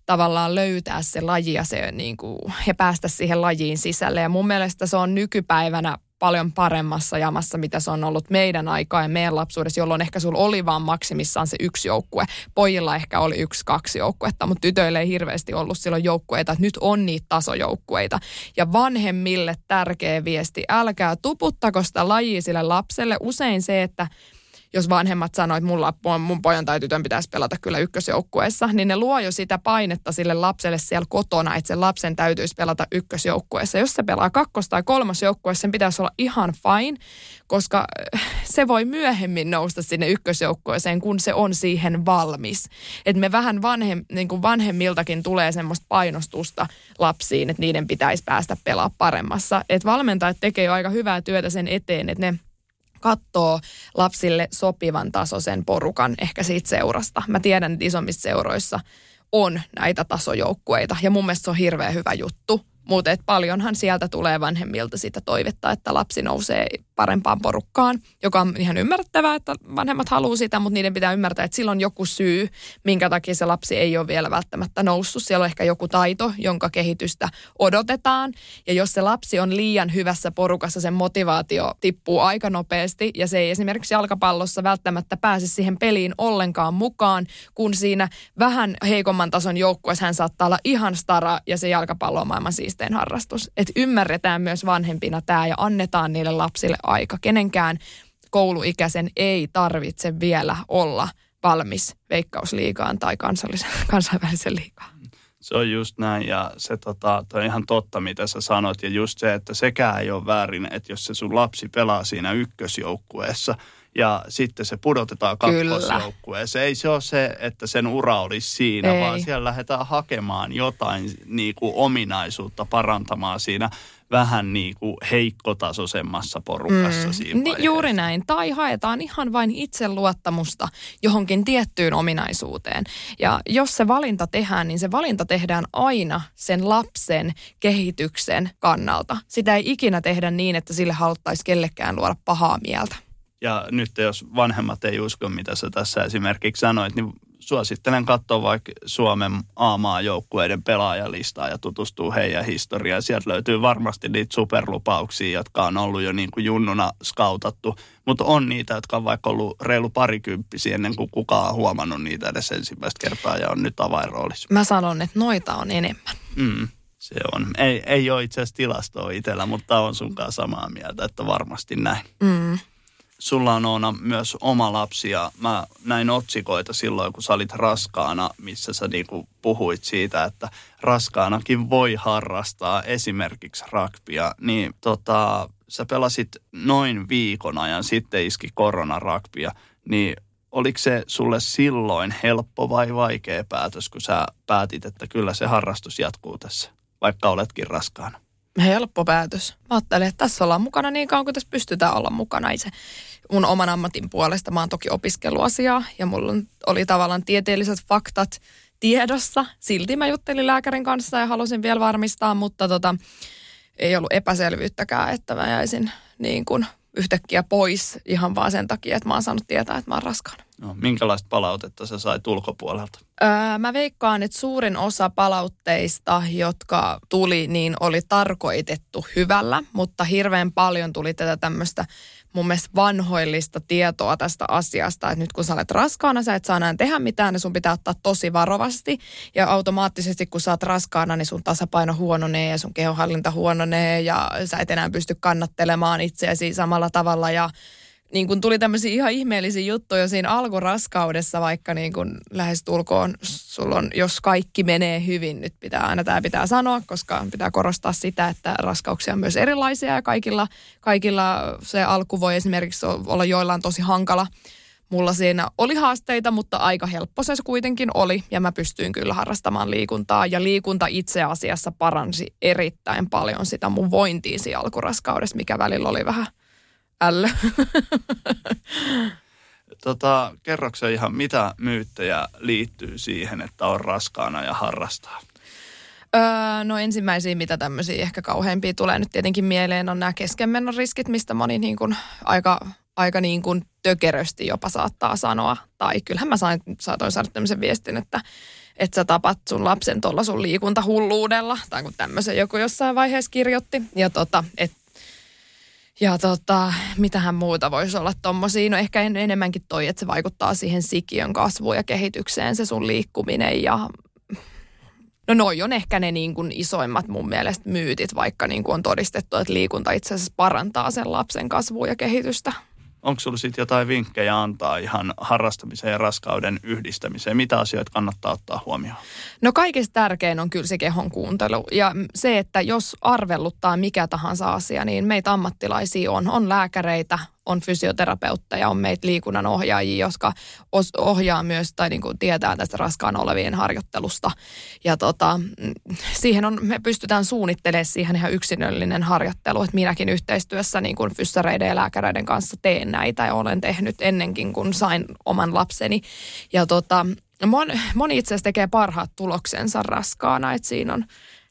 tavallaan löytää se laji ja se, niin kuin, he päästä siihen lajiin sisälle. Ja mun mielestä se on nykypäivänä paljon paremmassa jamassa, mitä se on ollut meidän aikaa ja meidän lapsuudessa, jolloin ehkä sulla oli vaan maksimissaan se yksi joukkue. Pojilla ehkä oli yksi, kaksi joukkuetta, mutta tytöille ei hirveästi ollut silloin joukkueita. Nyt on niitä tasojoukkueita. Ja vanhemmille tärkeä viesti, älkää tuputtako sitä lajia sille lapselle. Usein se, että jos vanhemmat sanoo, että mulla, mun pojan tai tytön pitäisi pelata kyllä ykkösjoukkueessa, niin ne luo jo sitä painetta sille lapselle siellä kotona, että sen lapsen täytyisi pelata ykkösjoukkueessa. Jos se pelaa kakkos- tai kolmosjoukkueessa, sen pitäisi olla ihan fine, koska äh, se voi myöhemmin nousta sinne ykkösjoukkueeseen, kun se on siihen valmis. Et me vähän vanhem, niin kuin vanhemmiltakin tulee semmoista painostusta lapsiin, että niiden pitäisi päästä pelaa paremmassa. Et valmentajat tekee jo aika hyvää työtä sen eteen, että ne katsoo lapsille sopivan tasoisen porukan ehkä siitä seurasta. Mä tiedän, että isommissa seuroissa on näitä tasojoukkueita ja mun mielestä se on hirveän hyvä juttu. Mutta paljonhan sieltä tulee vanhemmilta sitä toivetta, että lapsi nousee parempaan porukkaan, joka on ihan ymmärrettävää, että vanhemmat haluaa sitä, mutta niiden pitää ymmärtää, että silloin joku syy, minkä takia se lapsi ei ole vielä välttämättä noussut. Siellä on ehkä joku taito, jonka kehitystä odotetaan. Ja jos se lapsi on liian hyvässä porukassa, sen motivaatio tippuu aika nopeasti ja se ei esimerkiksi jalkapallossa välttämättä pääse siihen peliin ollenkaan mukaan, kun siinä vähän heikomman tason joukkueessa hän saattaa olla ihan stara ja se jalkapallo on maailman siistein harrastus. Että ymmärretään myös vanhempina tämä ja annetaan niille lapsille aika. Kenenkään kouluikäisen ei tarvitse vielä olla valmis veikkausliigaan tai kansainvälisen liigaan. Se on just näin ja se tota, on ihan totta, mitä sä sanot. Ja just se, että sekään ei ole väärin, että jos se sun lapsi pelaa siinä ykkösjoukkueessa ja sitten se pudotetaan kakkosjoukkueeseen. Ei se ole se, että sen ura olisi siinä, ei. vaan siellä lähdetään hakemaan jotain niin kuin ominaisuutta parantamaan siinä vähän niin kuin heikkotasoisemmassa porukassa mm. siinä niin, Juuri näin. Tai haetaan ihan vain itseluottamusta johonkin tiettyyn ominaisuuteen. Ja jos se valinta tehdään, niin se valinta tehdään aina sen lapsen kehityksen kannalta. Sitä ei ikinä tehdä niin, että sille haluttaisiin kellekään luoda pahaa mieltä. Ja nyt jos vanhemmat ei usko, mitä sä tässä esimerkiksi sanoit, niin suosittelen katsoa vaikka Suomen A-maajoukkueiden pelaajalistaa ja tutustuu heidän historiaan. Sieltä löytyy varmasti niitä superlupauksia, jotka on ollut jo niin kuin junnuna skautattu. Mutta on niitä, jotka on vaikka ollut reilu parikymppisiä ennen kuin kukaan on huomannut niitä edes ensimmäistä kertaa ja on nyt avainroolissa. Mä sanon, että noita on enemmän. Mm, se on. Ei, ei ole itse asiassa tilastoa itsellä, mutta on sunkaan samaa mieltä, että varmasti näin. Mm sulla on Oona myös oma lapsi ja mä näin otsikoita silloin, kun sä olit raskaana, missä sä niinku puhuit siitä, että raskaanakin voi harrastaa esimerkiksi ragbia, niin tota, sä pelasit noin viikon ajan, sitten iski koronaragbia, niin oliko se sulle silloin helppo vai vaikea päätös, kun sä päätit, että kyllä se harrastus jatkuu tässä, vaikka oletkin raskaana? Helppo päätös. Mä ajattelin, että tässä ollaan mukana niin kauan kuin tässä pystytään olla mukana. Itse mun oman ammatin puolesta mä oon toki opiskeluasiaa ja mulla oli tavallaan tieteelliset faktat tiedossa. Silti mä juttelin lääkärin kanssa ja halusin vielä varmistaa, mutta tota, ei ollut epäselvyyttäkään, että mä jäisin niin kuin yhtäkkiä pois ihan vaan sen takia, että mä oon saanut tietää, että mä oon raskaana. No, minkälaista palautetta sä sait ulkopuolelta? Öö, mä veikkaan, että suurin osa palautteista, jotka tuli, niin oli tarkoitettu hyvällä, mutta hirveän paljon tuli tätä tämmöistä mun mielestä vanhoillista tietoa tästä asiasta, että nyt kun sä olet raskaana, sä et saa enää tehdä mitään, niin sun pitää ottaa tosi varovasti. Ja automaattisesti kun sä oot raskaana, niin sun tasapaino huononee ja sun kehonhallinta huononee ja sä et enää pysty kannattelemaan itseäsi samalla tavalla ja niin kun tuli tämmöisiä ihan ihmeellisiä juttuja siinä alkuraskaudessa, vaikka niin kun lähes tulkoon, sulla on, jos kaikki menee hyvin, nyt pitää aina tämä pitää sanoa, koska pitää korostaa sitä, että raskauksia on myös erilaisia ja kaikilla, kaikilla se alku voi esimerkiksi olla joillain tosi hankala. Mulla siinä oli haasteita, mutta aika helppo se kuitenkin oli ja mä pystyin kyllä harrastamaan liikuntaa ja liikunta itse asiassa paransi erittäin paljon sitä mun vointia siinä alkuraskaudessa, mikä välillä oli vähän – ällö. tota, kerroksä ihan, mitä myyttejä liittyy siihen, että on raskaana ja harrastaa? Öö, no ensimmäisiä, mitä tämmöisiä ehkä kauheimpia tulee nyt tietenkin mieleen, on nämä keskenmennon riskit, mistä moni niin kuin aika, aika niin kuin tökerösti jopa saattaa sanoa. Tai kyllähän mä sain, saatoin saada tämmöisen viestin, että että sä tapat sun lapsen tuolla sun liikuntahulluudella, tai kun tämmöisen joku jossain vaiheessa kirjoitti. Ja tota, että Ja tota, mitähän muuta voisi olla tommosia? No ehkä en, enemmänkin toi, että se vaikuttaa siihen sikiön kasvuun ja kehitykseen, se sun liikkuminen ja No noi on ehkä ne niin kuin isoimmat mun mielestä myytit, vaikka niin kuin on todistettu, että liikunta itse asiassa parantaa sen lapsen kasvua ja kehitystä. Onko sulla sitten jotain vinkkejä antaa ihan harrastamiseen ja raskauden yhdistämiseen? Mitä asioita kannattaa ottaa huomioon? No kaikista tärkein on kyllä se kehon kuuntelu. Ja se, että jos arvelluttaa mikä tahansa asia, niin meitä ammattilaisia on. On lääkäreitä, on fysioterapeutteja, on meitä liikunnan ohjaajia, jotka ohjaa myös tai niin kuin tietää tästä raskaan olevien harjoittelusta. Ja tota, siihen on, me pystytään suunnittelemaan siihen ihan yksilöllinen harjoittelu, että minäkin yhteistyössä niin kuin fyssareiden ja lääkäreiden kanssa teen näitä ja olen tehnyt ennenkin, kun sain oman lapseni. Ja tota, moni, moni itse asiassa tekee parhaat tuloksensa raskaana, että siinä on,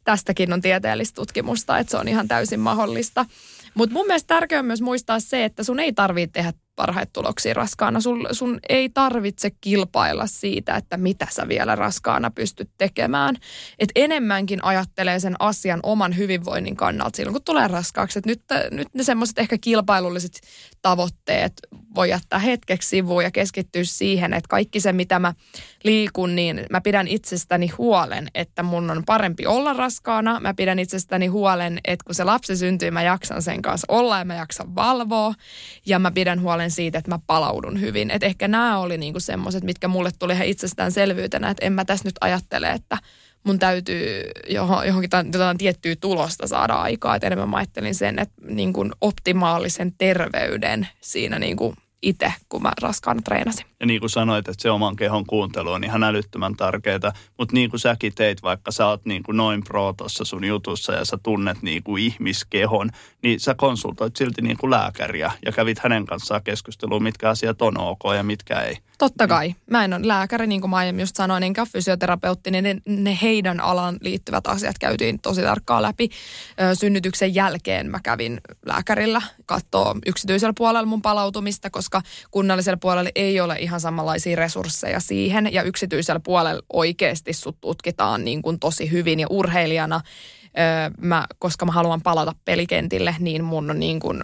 tästäkin on tieteellistä tutkimusta, että se on ihan täysin mahdollista. Mutta mun mielestä tärkeää on myös muistaa se, että sun ei tarvitse tehdä parhaita tuloksia raskaana. Sun, sun ei tarvitse kilpailla siitä, että mitä sä vielä raskaana pystyt tekemään. Et enemmänkin ajattelee sen asian oman hyvinvoinnin kannalta silloin, kun tulee raskaaksi. Et nyt, nyt ne semmoiset ehkä kilpailulliset tavoitteet voi jättää hetkeksi sivuun ja keskittyä siihen, että kaikki se, mitä mä liikun, niin mä pidän itsestäni huolen, että mun on parempi olla raskaana. Mä pidän itsestäni huolen, että kun se lapsi syntyy, mä jaksan sen kanssa olla ja mä jaksan valvoa. Ja mä pidän huolen siitä, että mä palaudun hyvin. Että ehkä nämä oli niinku semmoiset, mitkä mulle tuli ihan itsestäänselvyytenä, että en mä tässä nyt ajattele, että mun täytyy johonkin jotain tiettyä tulosta saada aikaa. Että enemmän mä ajattelin sen, että niin kuin optimaalisen terveyden siinä niin kuin itse, kun mä raskaana treenasin. Ja niin kuin sanoit, että se oman kehon kuuntelu on ihan älyttömän tärkeää, mutta niin kuin säkin teit, vaikka sä oot niin kuin noin pro tuossa sun jutussa ja sä tunnet niin kuin ihmiskehon, niin sä konsultoit silti niin kuin lääkäriä ja kävit hänen kanssaan keskusteluun, mitkä asiat on ok ja mitkä ei. Totta kai. Mä en ole lääkäri, niin kuin mä aiemmin just sanoin, enkä fysioterapeutti, niin ne, ne heidän alan liittyvät asiat käytiin tosi tarkkaan läpi. Synnytyksen jälkeen mä kävin lääkärillä katsoa yksityisellä puolella mun palautumista, koska kunnallisella puolella ei ole ihan samanlaisia resursseja siihen. Ja yksityisellä puolella oikeasti sut tutkitaan niin kuin tosi hyvin ja urheilijana, mä, koska mä haluan palata pelikentille, niin mun on niin kuin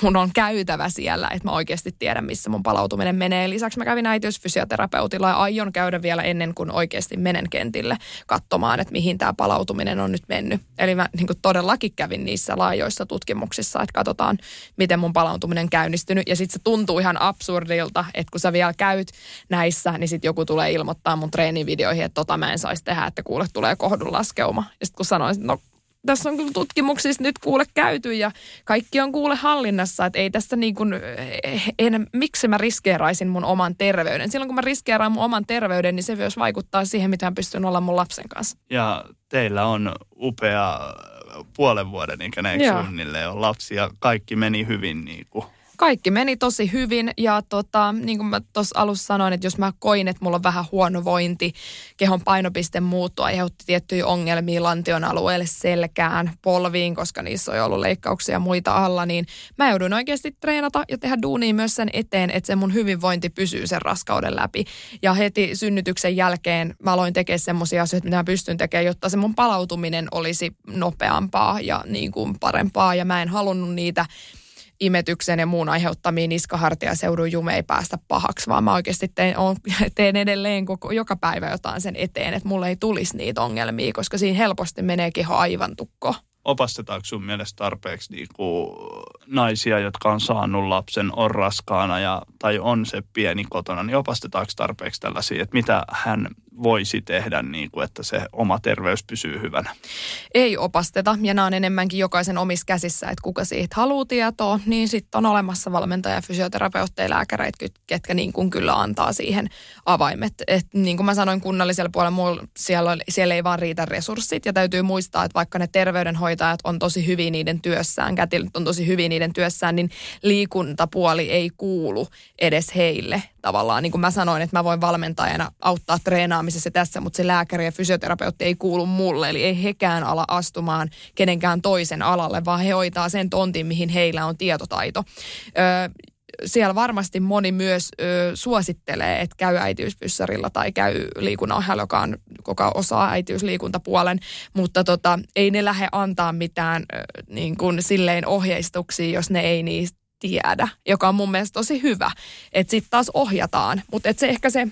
mun on käytävä siellä, että mä oikeasti tiedän, missä mun palautuminen menee. Lisäksi mä kävin äitiysfysioterapeutilla ja aion käydä vielä ennen kuin oikeasti menen kentille katsomaan, että mihin tämä palautuminen on nyt mennyt. Eli mä niin todellakin kävin niissä laajoissa tutkimuksissa, että katsotaan, miten mun palautuminen käynnistynyt. Ja sitten se tuntuu ihan absurdilta, että kun sä vielä käyt näissä, niin sitten joku tulee ilmoittaa mun treenivideoihin, että tota mä en saisi tehdä, että kuule tulee kohdunlaskeuma. Ja sitten kun sanoin, että no tässä on kyllä tutkimuksissa nyt kuule käyty ja kaikki on kuule hallinnassa, että ei tästä niin kuin, en, miksi mä riskeeraisin mun oman terveyden. Silloin kun mä riskeeraan mun oman terveyden, niin se myös vaikuttaa siihen, mitä mä pystyn olla mun lapsen kanssa. Ja teillä on upea puolen vuoden ikäinen suunnilleen on lapsi ja kaikki meni hyvin niin kuin kaikki meni tosi hyvin ja tota, niin kuin mä tuossa alussa sanoin, että jos mä koin, että mulla on vähän huono vointi, kehon painopiste muuttua, aiheutti tiettyjä ongelmia lantion alueelle, selkään, polviin, koska niissä on ollut leikkauksia ja muita alla, niin mä joudun oikeasti treenata ja tehdä duunia myös sen eteen, että se mun hyvinvointi pysyy sen raskauden läpi. Ja heti synnytyksen jälkeen mä aloin tekemään semmoisia asioita, mitä mä pystyn tekemään, jotta se mun palautuminen olisi nopeampaa ja niin kuin parempaa ja mä en halunnut niitä imetyksen ja muun aiheuttamia niskahartiaseudun jume ei päästä pahaksi, vaan mä oikeasti teen, on, teen edelleen koko, joka päivä jotain sen eteen, että mulle ei tulisi niitä ongelmia, koska siinä helposti menee keho aivan tukko. Opastetaanko sun mielestä tarpeeksi niinku naisia, jotka on saanut lapsen, on raskaana ja, tai on se pieni kotona, niin opastetaanko tarpeeksi tällaisia, että mitä hän voisi tehdä, niin kuin, että se oma terveys pysyy hyvänä? Ei opasteta, ja nämä on enemmänkin jokaisen omissa käsissä, että kuka siitä haluaa tietoa, niin sitten on olemassa valmentaja, fysioterapeutteja, lääkäreitä, ketkä niin kuin kyllä antaa siihen avaimet. Et niin kuin mä sanoin kunnallisella puolella, siellä, siellä ei vaan riitä resurssit, ja täytyy muistaa, että vaikka ne terveydenhoitajat on tosi hyvin niiden työssään, kätilöt on tosi hyvin työssään, niin liikuntapuoli ei kuulu edes heille tavallaan. Niin kuin mä sanoin, että mä voin valmentajana auttaa treenaamisessa tässä, mutta se lääkäri ja fysioterapeutti ei kuulu mulle. Eli ei hekään ala astumaan kenenkään toisen alalle, vaan he hoitaa sen tontin, mihin heillä on tietotaito. Öö, siellä varmasti moni myös ö, suosittelee, että käy äitiysfyssarilla tai käy liikunnanohjaajalla, joka on koko osaa äitiysliikuntapuolen, mutta tota, ei ne lähde antaa mitään ö, niin kuin silleen ohjeistuksia, jos ne ei niistä tiedä, joka on mun mielestä tosi hyvä, että sitten taas ohjataan, mutta se ehkä se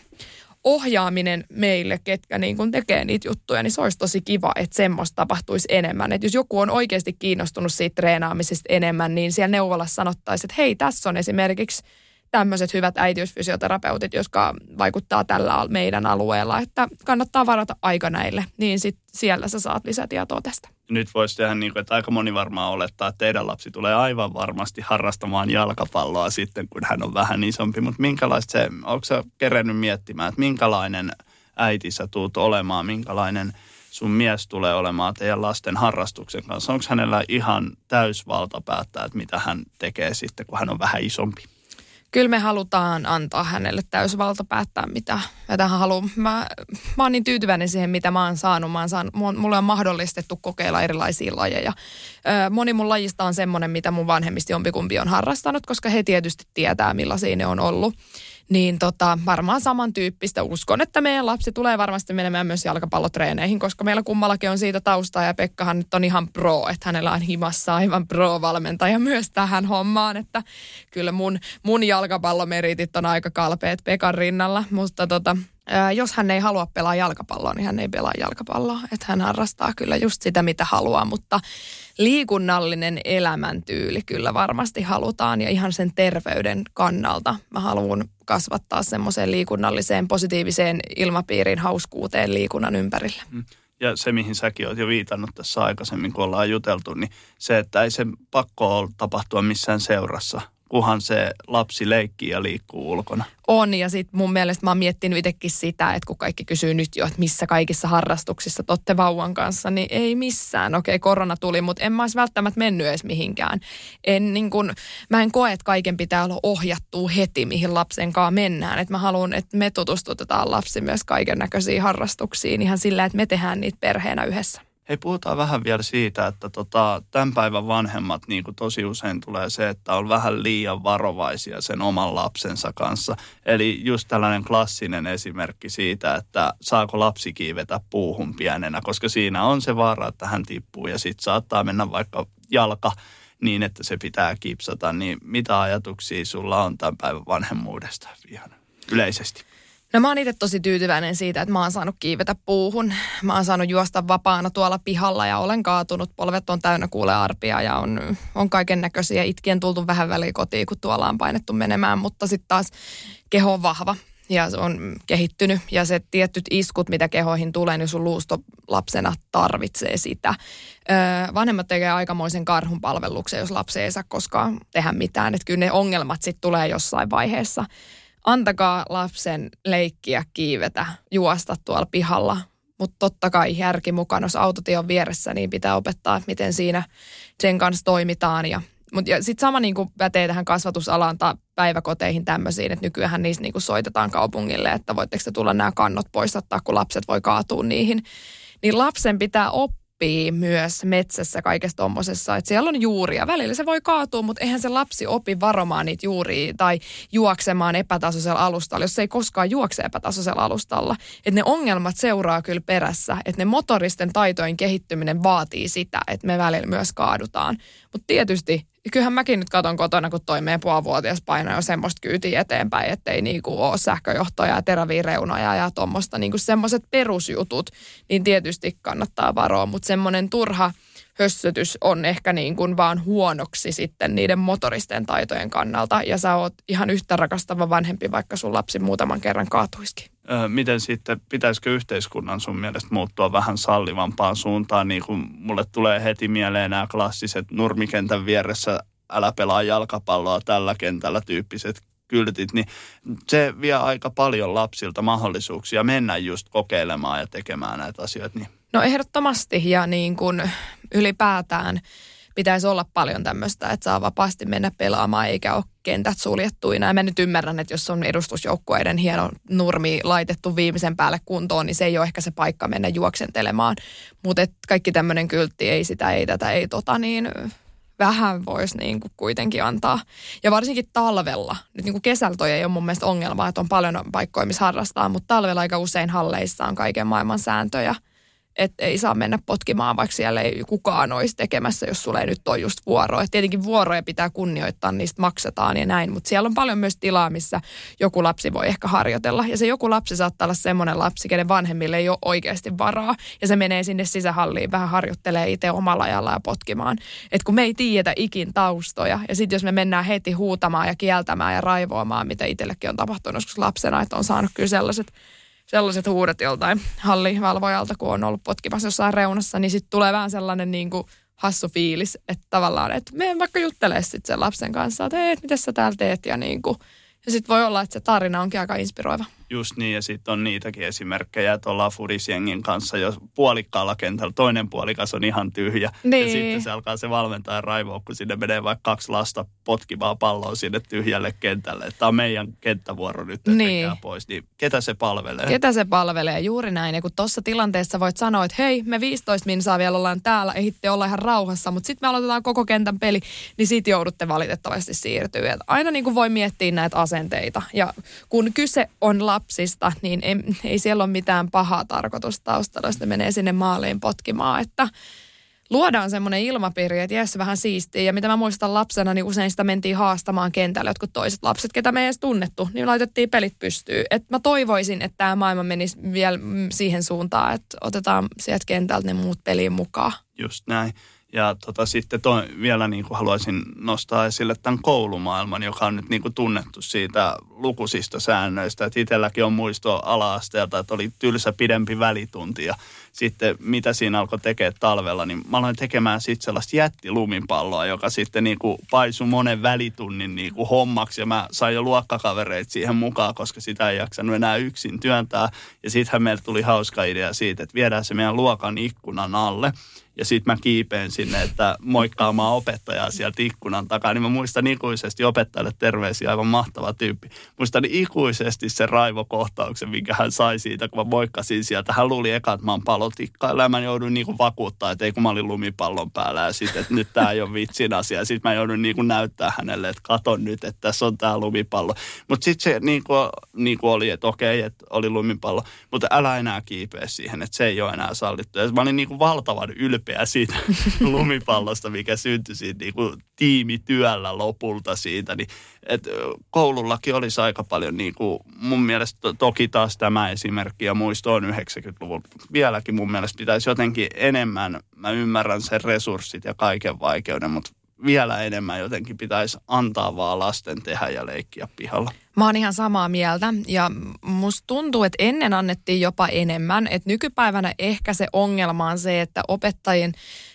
ohjaaminen meille, ketkä niin kun tekee niitä juttuja, niin se olisi tosi kiva, että semmoista tapahtuisi enemmän. Että jos joku on oikeasti kiinnostunut siitä treenaamisesta enemmän, niin siellä neuvolassa sanottaisiin, että hei, tässä on esimerkiksi tämmöiset hyvät äitiysfysioterapeutit, jotka vaikuttaa tällä meidän alueella, että kannattaa varata aika näille, niin sit siellä sä saat lisätietoa tästä. Nyt voisi tehdä niin kuin, että aika moni varmaan olettaa, että teidän lapsi tulee aivan varmasti harrastamaan jalkapalloa sitten, kun hän on vähän isompi, mutta minkälaista se, onko sä kerennyt miettimään, että minkälainen äiti sä tuut olemaan, minkälainen sun mies tulee olemaan teidän lasten harrastuksen kanssa? Onko hänellä ihan täysvalta päättää, että mitä hän tekee sitten, kun hän on vähän isompi? Kyllä me halutaan antaa hänelle täysvalta päättää, mitä, mitä hän haluaa. Mä, mä oon niin tyytyväinen siihen, mitä mä oon saanut. Mä oon saanut mulle on mahdollistettu kokeilla erilaisia lajeja. moni mun lajista on semmoinen, mitä mun vanhemmista jompikumpi on harrastanut, koska he tietysti tietää, millaisia ne on ollut niin tota, varmaan samantyyppistä. Uskon, että meidän lapsi tulee varmasti menemään myös jalkapallotreeneihin, koska meillä kummallakin on siitä taustaa ja Pekkahan nyt on ihan pro, että hänellä on himassa aivan pro-valmentaja myös tähän hommaan, että kyllä mun, mun jalkapallomeritit on aika kalpeet Pekan rinnalla, mutta tota, jos hän ei halua pelaa jalkapalloa, niin hän ei pelaa jalkapalloa. Että hän harrastaa kyllä just sitä, mitä haluaa, mutta liikunnallinen elämäntyyli kyllä varmasti halutaan ja ihan sen terveyden kannalta mä haluan kasvattaa semmoiseen liikunnalliseen positiiviseen ilmapiirin hauskuuteen liikunnan ympärillä. Mm. Ja se, mihin säkin olet jo viitannut tässä aikaisemmin, kun ollaan juteltu, niin se, että ei se pakko ole tapahtua missään seurassa, kunhan se lapsi leikkii ja liikkuu ulkona. On ja sitten mun mielestä mä oon miettinyt itsekin sitä, että kun kaikki kysyy nyt jo, että missä kaikissa harrastuksissa totte vauvan kanssa, niin ei missään. Okei, korona tuli, mutta en mä olisi välttämättä mennyt edes mihinkään. En, niin kun, mä en koe, että kaiken pitää olla ohjattua heti, mihin lapsen kanssa mennään. Et mä haluan, että me tutustutetaan lapsi myös kaiken näköisiin harrastuksiin ihan sillä, että me tehdään niitä perheenä yhdessä. Hei, puhutaan vähän vielä siitä, että tota, tämän päivän vanhemmat niin kuin tosi usein tulee se, että on vähän liian varovaisia sen oman lapsensa kanssa. Eli just tällainen klassinen esimerkki siitä, että saako lapsi kiivetä puuhun pienenä, koska siinä on se vaara, että hän tippuu ja sitten saattaa mennä vaikka jalka niin, että se pitää kipsata. Niin mitä ajatuksia sulla on tämän päivän vanhemmuudesta ihan yleisesti? No mä oon itse tosi tyytyväinen siitä, että mä oon saanut kiivetä puuhun. Mä oon saanut juosta vapaana tuolla pihalla ja olen kaatunut. Polvet on täynnä kuule arpia ja on, on kaiken näköisiä. Itkien tultu vähän väliin kotiin, kun tuolla on painettu menemään, mutta sitten taas keho on vahva ja se on kehittynyt. Ja se tietyt iskut, mitä kehoihin tulee, niin sun luusto lapsena tarvitsee sitä. Öö, vanhemmat tekee aikamoisen karhun palveluksen, jos lapsi ei saa koskaan tehdä mitään. Että kyllä ne ongelmat sitten tulee jossain vaiheessa antakaa lapsen leikkiä, kiivetä, juosta tuolla pihalla. Mutta totta kai järki mukana, jos autotie on vieressä, niin pitää opettaa, miten siinä sen kanssa toimitaan. Ja, ja sitten sama niin pätee tähän kasvatusalaan tai päiväkoteihin tämmöisiin, että nykyään niistä niin kuin soitetaan kaupungille, että voitteko te tulla nämä kannot poistattaa, kun lapset voi kaatua niihin. Niin lapsen pitää oppia oppii myös metsässä kaikessa tommosessa, että siellä on juuria. Välillä se voi kaatua, mutta eihän se lapsi opi varomaan niitä juuria tai juoksemaan epätasoisella alustalla, jos se ei koskaan juokse epätasoisella alustalla. Että ne ongelmat seuraa kyllä perässä, että ne motoristen taitojen kehittyminen vaatii sitä, että me välillä myös kaadutaan. Mutta tietysti kyllähän mäkin nyt katon kotona, kun toi meidän puolivuotias paino jo semmoista kyytiä eteenpäin, ettei niinku ole sähköjohtoja ja teräviä reunoja ja tuommoista niinku semmoiset perusjutut, niin tietysti kannattaa varoa, mutta semmoinen turha hössötys on ehkä niin kuin vaan huonoksi sitten niiden motoristen taitojen kannalta ja sä oot ihan yhtä rakastava vanhempi, vaikka sun lapsi muutaman kerran kaatuisikin. Miten sitten, pitäisikö yhteiskunnan sun mielestä muuttua vähän sallivampaan suuntaan, niin kuin mulle tulee heti mieleen nämä klassiset nurmikentän vieressä älä pelaa jalkapalloa tällä kentällä tyyppiset kyltit, niin se vie aika paljon lapsilta mahdollisuuksia mennä just kokeilemaan ja tekemään näitä asioita. Niin. No ehdottomasti ja niin kuin ylipäätään pitäisi olla paljon tämmöistä, että saa vapaasti mennä pelaamaan eikä ole kentät suljettuina. Ja mä nyt ymmärrän, että jos on edustusjoukkueiden hieno nurmi laitettu viimeisen päälle kuntoon, niin se ei ole ehkä se paikka mennä juoksentelemaan. Mutta kaikki tämmöinen kyltti, ei sitä, ei tätä, ei tota, niin vähän voisi niin kuin kuitenkin antaa. Ja varsinkin talvella. Nyt niin kuin kesällä toi ei ole mun mielestä ongelma, että on paljon paikkoja, missä harrastaa, mutta talvella aika usein halleissa on kaiken maailman sääntöjä – että ei saa mennä potkimaan, vaikka siellä ei kukaan olisi tekemässä, jos sulle ei nyt ole just vuoro. Et tietenkin vuoroja pitää kunnioittaa, niistä maksetaan ja näin, mutta siellä on paljon myös tilaa, missä joku lapsi voi ehkä harjoitella. Ja se joku lapsi saattaa olla semmoinen lapsi, kenen vanhemmille ei ole oikeasti varaa. Ja se menee sinne sisähalliin, vähän harjoittelee itse omalla ajalla ja potkimaan. Et kun me ei tiedetä ikin taustoja, ja sitten jos me mennään heti huutamaan ja kieltämään ja raivoamaan, mitä itsellekin on tapahtunut joskus lapsena, että on saanut kyllä sellaiset sellaiset huudet joltain hallivalvojalta, kun on ollut potkimassa jossain reunassa, niin sitten tulee vähän sellainen niin kuin hassu fiilis, että tavallaan, että me vaikka juttelee sitten sen lapsen kanssa, että hei, mitä sä täällä teet ja niin kuin, ja sitten voi olla, että se tarina onkin aika inspiroiva. Just niin, ja sitten on niitäkin esimerkkejä, että ollaan Fudisjengin kanssa jo puolikkaalla kentällä, toinen puolikas on ihan tyhjä. Niin. Ja sitten se alkaa se valmentaja raivoa, kun sinne menee vaikka kaksi lasta potkimaan palloa sinne tyhjälle kentälle. Tämä on meidän kenttävuoro nyt, että niin. pois. Niin ketä se palvelee? Ketä se palvelee, juuri näin. Ja kun tuossa tilanteessa voit sanoa, että hei, me 15 minsaa vielä ollaan täällä, ehitte olla ihan rauhassa, mutta sitten me aloitetaan koko kentän peli, niin siitä joudutte valitettavasti siirtyä. aina niin kuin voi miettiä näitä asenteita. Ja kun kyse on la lapsista, niin ei, ei siellä ole mitään pahaa tarkoitusta taustalla, jos ne menee sinne maaliin potkimaan, että luodaan semmoinen ilmapiiri, että jes, vähän siistiä. Ja mitä mä muistan lapsena, niin usein sitä mentiin haastamaan kentälle jotkut toiset lapset, ketä me ei edes tunnettu, niin laitettiin pelit pystyyn. Et mä toivoisin, että tämä maailma menisi vielä siihen suuntaan, että otetaan sieltä kentältä ne muut peliin mukaan. Just näin. Ja tota, sitten toi, vielä niin kuin haluaisin nostaa esille tämän koulumaailman, joka on nyt niin kuin tunnettu siitä lukusista säännöistä. Että itselläkin on muisto ala-asteelta, että oli tylsä pidempi välitunti ja sitten mitä siinä alkoi tekemään talvella, niin mä aloin tekemään sitten sellaista jättilumipalloa, joka sitten niin kuin paisui monen välitunnin niin kuin hommaksi ja mä sain jo luokkakavereita siihen mukaan, koska sitä ei jaksanut enää yksin työntää. Ja sittenhän meille tuli hauska idea siitä, että viedään se meidän luokan ikkunan alle ja sitten mä kiipeen sinne, että moikkaamaan opettajaa sieltä ikkunan takaa. Niin mä muistan ikuisesti opettajalle terveisiä, aivan mahtava tyyppi. Muistan ikuisesti sen raivokohtauksen, minkä hän sai siitä, kun mä moikkasin sieltä. Hän luuli eka, että mä oon palotikkailla ja mä jouduin niinku vakuuttaa, että ei kun mä olin lumipallon päällä ja sitten, että nyt tää ei ole vitsin asia. Sitten mä joudun niinku näyttää hänelle, että katon nyt, että tässä on tää lumipallo. Mutta sitten se niinku, niinku oli, että okei, että oli lumipallo, mutta älä enää kiipeä siihen, että se ei ole enää sallittu. Ja mä olin niinku valtavan ylpeä ylpeä siitä lumipallosta, mikä syntyi siitä niin kuin tiimityöllä lopulta siitä. Niin, et koulullakin olisi aika paljon, niin kuin, mun mielestä to, toki taas tämä esimerkki ja muisto on 90-luvun. Vieläkin mun mielestä pitäisi jotenkin enemmän, mä ymmärrän sen resurssit ja kaiken vaikeuden, mutta vielä enemmän jotenkin pitäisi antaa vaan lasten tehdä ja leikkiä pihalla. Mä oon ihan samaa mieltä ja musta tuntuu, että ennen annettiin jopa enemmän. Että nykypäivänä ehkä se ongelma on se, että opettajien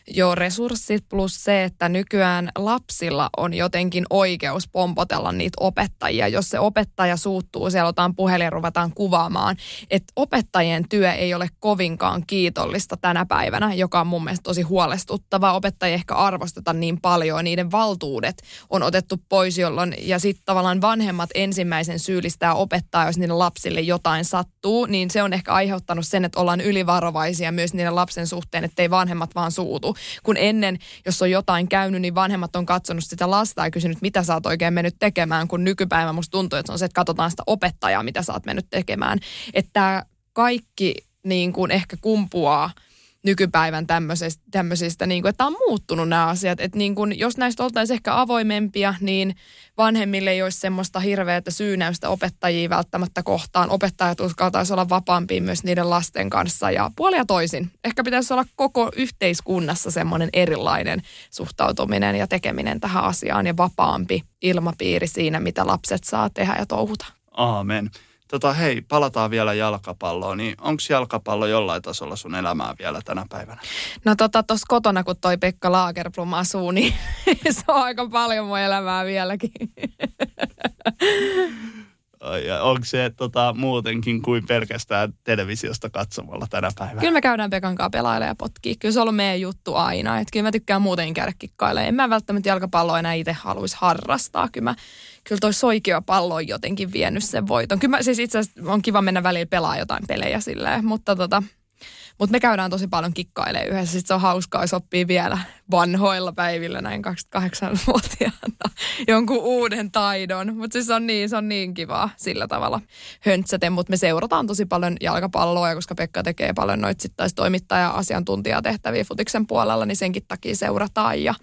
jo resurssit plus se, että nykyään lapsilla on jotenkin oikeus pompotella niitä opettajia. Jos se opettaja suuttuu, siellä otetaan puhelin ja ruvetaan kuvaamaan. Että opettajien työ ei ole kovinkaan kiitollista tänä päivänä, joka on mun mielestä tosi huolestuttavaa. Opettajia ehkä arvosteta niin paljon, niiden valtuudet on otettu pois, jolloin ja sitten tavallaan vanhemmat ensimmäisen syyllistää opettaa, jos niiden lapsille jotain sattuu, niin se on ehkä aiheuttanut sen, että ollaan ylivarovaisia myös niiden lapsen suhteen, ettei vanhemmat vaan suutu kun ennen, jos on jotain käynyt, niin vanhemmat on katsonut sitä lasta ja kysynyt, mitä sä oot oikein mennyt tekemään, kun nykypäivä musta tuntuu, että se on se, että katsotaan sitä opettajaa, mitä sä oot mennyt tekemään. Että kaikki niin kuin ehkä kumpuaa nykypäivän tämmöisistä, tämmöisistä niin kuin, että on muuttunut nämä asiat. Että niin kuin, jos näistä oltaisiin ehkä avoimempia, niin vanhemmille ei olisi semmoista hirveätä syynäystä opettajia välttämättä kohtaan. Opettajat uskaltaisi olla vapaampia myös niiden lasten kanssa ja puolia toisin. Ehkä pitäisi olla koko yhteiskunnassa semmoinen erilainen suhtautuminen ja tekeminen tähän asiaan ja vapaampi ilmapiiri siinä, mitä lapset saa tehdä ja touhuta. Aamen. Tota, hei, palataan vielä jalkapalloon. Niin onko jalkapallo jollain tasolla sun elämää vielä tänä päivänä? No tota, tuossa kotona, kun toi Pekka Lagerblom asuu, niin se on aika paljon mun elämää vieläkin. Ja onko se tota, muutenkin kuin pelkästään televisiosta katsomalla tänä päivänä? Kyllä me käydään Pekan kanssa pelailemaan ja potkii. Kyllä se on ollut meidän juttu aina. Et kyllä mä tykkään muuten käydä kikkailemaan. En mä välttämättä jalkapalloa enää itse haluaisi harrastaa. Kyllä, mä, kyllä toi soikio pallo on jotenkin vienyt sen voiton. Kyllä mä, siis itse asiassa on kiva mennä välillä pelaa jotain pelejä silleen, mutta tota, Mutta me käydään tosi paljon kikkailemaan yhdessä. Sitten se on hauskaa, jos oppii vielä vanhoilla päivillä näin 28-vuotiaana jonkun uuden taidon. Mutta siis on niin, se on niin kivaa sillä tavalla höntsäten. Mutta me seurataan tosi paljon jalkapalloa, ja koska Pekka tekee paljon noita asiantuntijatehtäviä futiksen puolella, niin senkin takia seurataan. Ja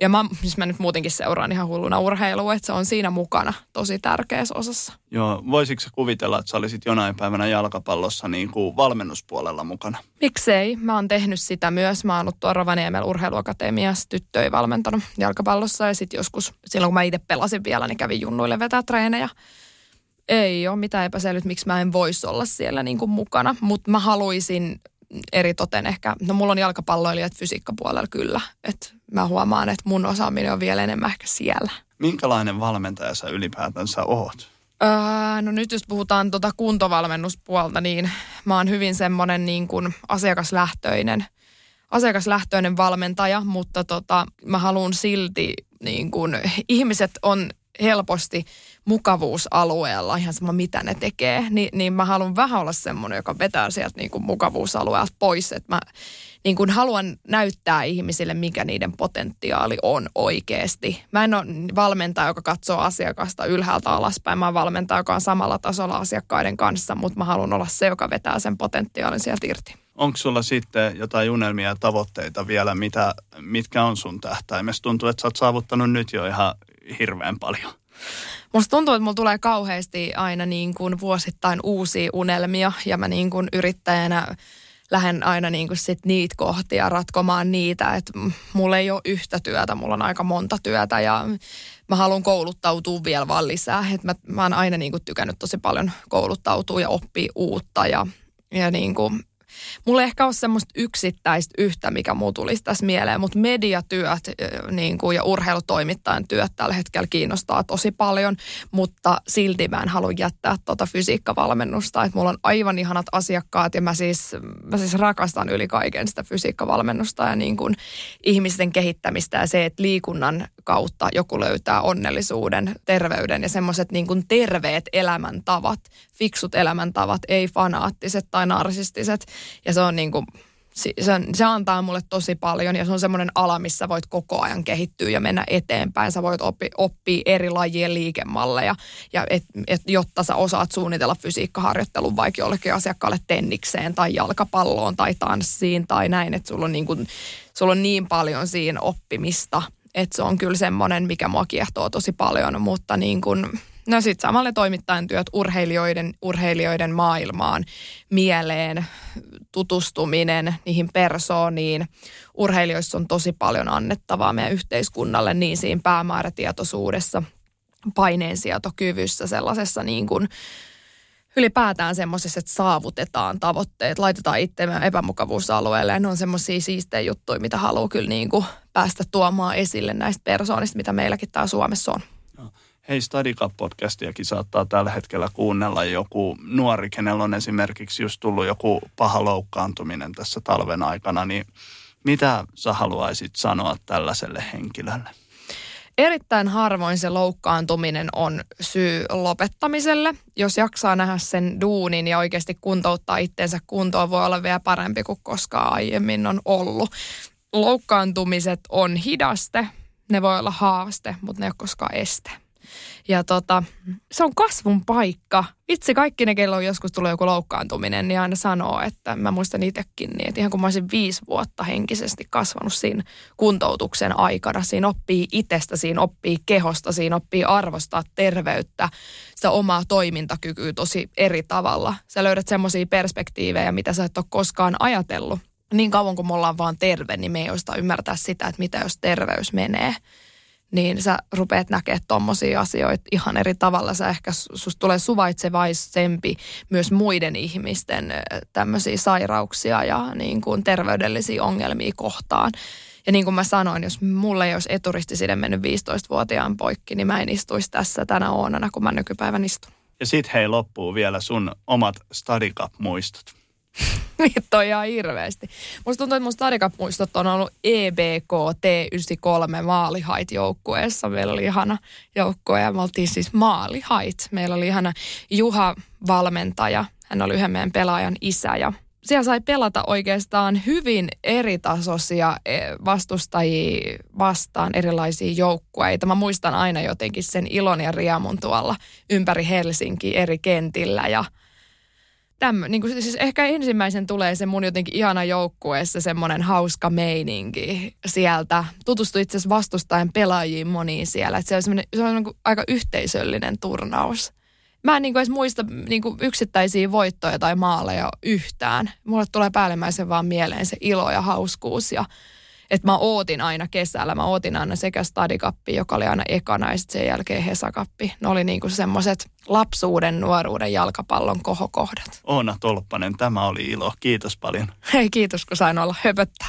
ja mä, siis mä nyt muutenkin seuraan ihan hulluna urheilua, että se on siinä mukana tosi tärkeässä osassa. Joo, voisitko kuvitella, että sä olisit jonain päivänä jalkapallossa niin kuin valmennuspuolella mukana? Miksei? Mä oon tehnyt sitä myös. Mä oon ollut tuolla Rovaniemellä urheiluakatemiassa tyttöi valmentanut jalkapallossa ja sitten joskus silloin kun mä itse pelasin vielä, niin kävin junnuille vetää treenejä. Ei ole mitään epäselvyyttä, miksi mä en voisi olla siellä niin kuin mukana, mutta mä haluaisin eri toten ehkä, no mulla on jalkapalloilijat fysiikkapuolella kyllä, että mä huomaan, että mun osaaminen on vielä enemmän ehkä siellä. Minkälainen valmentaja sä ylipäätänsä oot? Öö, no nyt jos puhutaan tuota kuntovalmennuspuolta, niin mä oon hyvin semmoinen niin kuin asiakaslähtöinen, asiakaslähtöinen valmentaja, mutta tota, mä haluan silti, niin kuin, ihmiset on helposti mukavuusalueella, ihan sama mitä ne tekee, niin, niin mä haluan vähän olla semmoinen, joka vetää sieltä niin kuin mukavuusalueelta pois, että mä niin kuin haluan näyttää ihmisille, mikä niiden potentiaali on oikeasti. Mä en ole valmentaja, joka katsoo asiakasta ylhäältä alaspäin. Mä oon valmentaja, joka on samalla tasolla asiakkaiden kanssa, mutta mä haluan olla se, joka vetää sen potentiaalin sieltä irti. Onko sulla sitten jotain unelmia ja tavoitteita vielä, mitä, mitkä on sun tähtäimessä? Tuntuu, että sä oot saavuttanut nyt jo ihan hirveän paljon. Musta tuntuu, että mulla tulee kauheasti aina niin kuin vuosittain uusia unelmia ja mä niin kuin yrittäjänä lähden aina niin kuin sit niitä kohtia ratkomaan niitä, että mulla ei ole yhtä työtä, mulla on aika monta työtä ja mä haluan kouluttautua vielä vaan lisää. Et mä, mä oon aina niin kuin tykännyt tosi paljon kouluttautua ja oppia uutta ja, ja niin kuin Mulla ei ehkä ole semmoista yksittäistä yhtä, mikä muu tulisi tässä mieleen, mutta mediatyöt niin kuin, ja urheilutoimittajan työt tällä hetkellä kiinnostaa tosi paljon, mutta silti mä en halua jättää tuota fysiikkavalmennusta. Että mulla on aivan ihanat asiakkaat ja mä siis, mä siis rakastan yli kaiken sitä fysiikkavalmennusta ja niin kuin ihmisten kehittämistä ja se, että liikunnan kautta joku löytää onnellisuuden, terveyden ja semmoiset niin kuin terveet elämäntavat, fiksut elämäntavat, ei fanaattiset tai narsistiset. Ja se on niin kuin, se, se antaa mulle tosi paljon ja se on semmoinen ala, missä voit koko ajan kehittyä ja mennä eteenpäin. Sä voit oppi, oppia eri lajien liikemalleja, ja et, et, jotta sä osaat suunnitella fysiikkaharjoittelun vaikka jollekin asiakkaalle tennikseen tai jalkapalloon tai tanssiin tai näin. Että sulla on niin, sulla on niin paljon siinä oppimista, että se on kyllä semmoinen, mikä mua kiehtoo tosi paljon, mutta niin kuin, No sitten samalla toimittajan työt urheilijoiden, urheilijoiden maailmaan, mieleen, tutustuminen niihin persooniin. Urheilijoissa on tosi paljon annettavaa meidän yhteiskunnalle niin siinä päämäärätietoisuudessa, paineensietokyvyssä, sellaisessa niin kuin ylipäätään semmoisessa, että saavutetaan tavoitteet, laitetaan itsemme epämukavuusalueelle. Ja ne on semmoisia siistejä juttuja, mitä haluaa kyllä niin kuin päästä tuomaan esille näistä persoonista, mitä meilläkin täällä Suomessa on. Hei, Stadicap-podcastiakin saattaa tällä hetkellä kuunnella joku nuori, kenellä on esimerkiksi just tullut joku paha loukkaantuminen tässä talven aikana, niin mitä sä haluaisit sanoa tällaiselle henkilölle? Erittäin harvoin se loukkaantuminen on syy lopettamiselle. Jos jaksaa nähdä sen duunin ja oikeasti kuntouttaa itseensä kuntoon, voi olla vielä parempi kuin koskaan aiemmin on ollut. Loukkaantumiset on hidaste, ne voi olla haaste, mutta ne ei ole koskaan este. Ja tota, se on kasvun paikka. Itse kaikki ne, kello on joskus tulee joku loukkaantuminen, niin aina sanoo, että mä muistan itsekin niin, että ihan kun mä olisin viisi vuotta henkisesti kasvanut siinä kuntoutuksen aikana, siinä oppii itsestä, siinä oppii kehosta, siinä oppii arvostaa terveyttä, sitä omaa toimintakykyä tosi eri tavalla. Sä löydät semmoisia perspektiivejä, mitä sä et ole koskaan ajatellut. Niin kauan kuin me ollaan vaan terve, niin me ei ymmärtää sitä, että mitä jos terveys menee niin sä rupeat näkemään tommosia asioita ihan eri tavalla. Sä ehkä, susta tulee suvaitsevaisempi myös muiden ihmisten tämmöisiä sairauksia ja niin kuin terveydellisiä ongelmia kohtaan. Ja niin kuin mä sanoin, jos mulle ei olisi eturistiside mennyt 15-vuotiaan poikki, niin mä en istuisi tässä tänä oonana, kun mä nykypäivän istun. Ja sit hei loppuu vielä sun omat Stadicap Vittu on ihan hirveästi. Musta tuntuu, että mun Stadicap-muistot on ollut EBK T93 maalihait-joukkueessa. Meillä oli ihana joukkue ja me oltiin siis maalihait. Meillä oli ihana Juha valmentaja. Hän oli yhden meidän pelaajan isä ja siellä sai pelata oikeastaan hyvin eritasoisia e, vastustajia vastaan erilaisia joukkueita. Mä muistan aina jotenkin sen ilon ja riemun tuolla ympäri Helsinki eri kentillä ja tämmö, niin kuin, siis ehkä ensimmäisen tulee se mun jotenkin ihana joukkueessa semmoinen hauska meininki sieltä. Tutustuin itse asiassa vastustajan pelaajiin moniin siellä. Että se on, se on niin aika yhteisöllinen turnaus mä en niin kuin edes muista niin kuin yksittäisiä voittoja tai maaleja yhtään. Mulle tulee päällimmäisen vaan mieleen se ilo ja hauskuus ja että mä ootin aina kesällä. Mä ootin aina sekä stadikappi, joka oli aina ekana ja sitten sen jälkeen hesakappi. Ne oli niinku semmoiset lapsuuden, nuoruuden jalkapallon kohokohdat. Oona Tolppanen, tämä oli ilo. Kiitos paljon. Hei, kiitos kun sain olla höpöttää.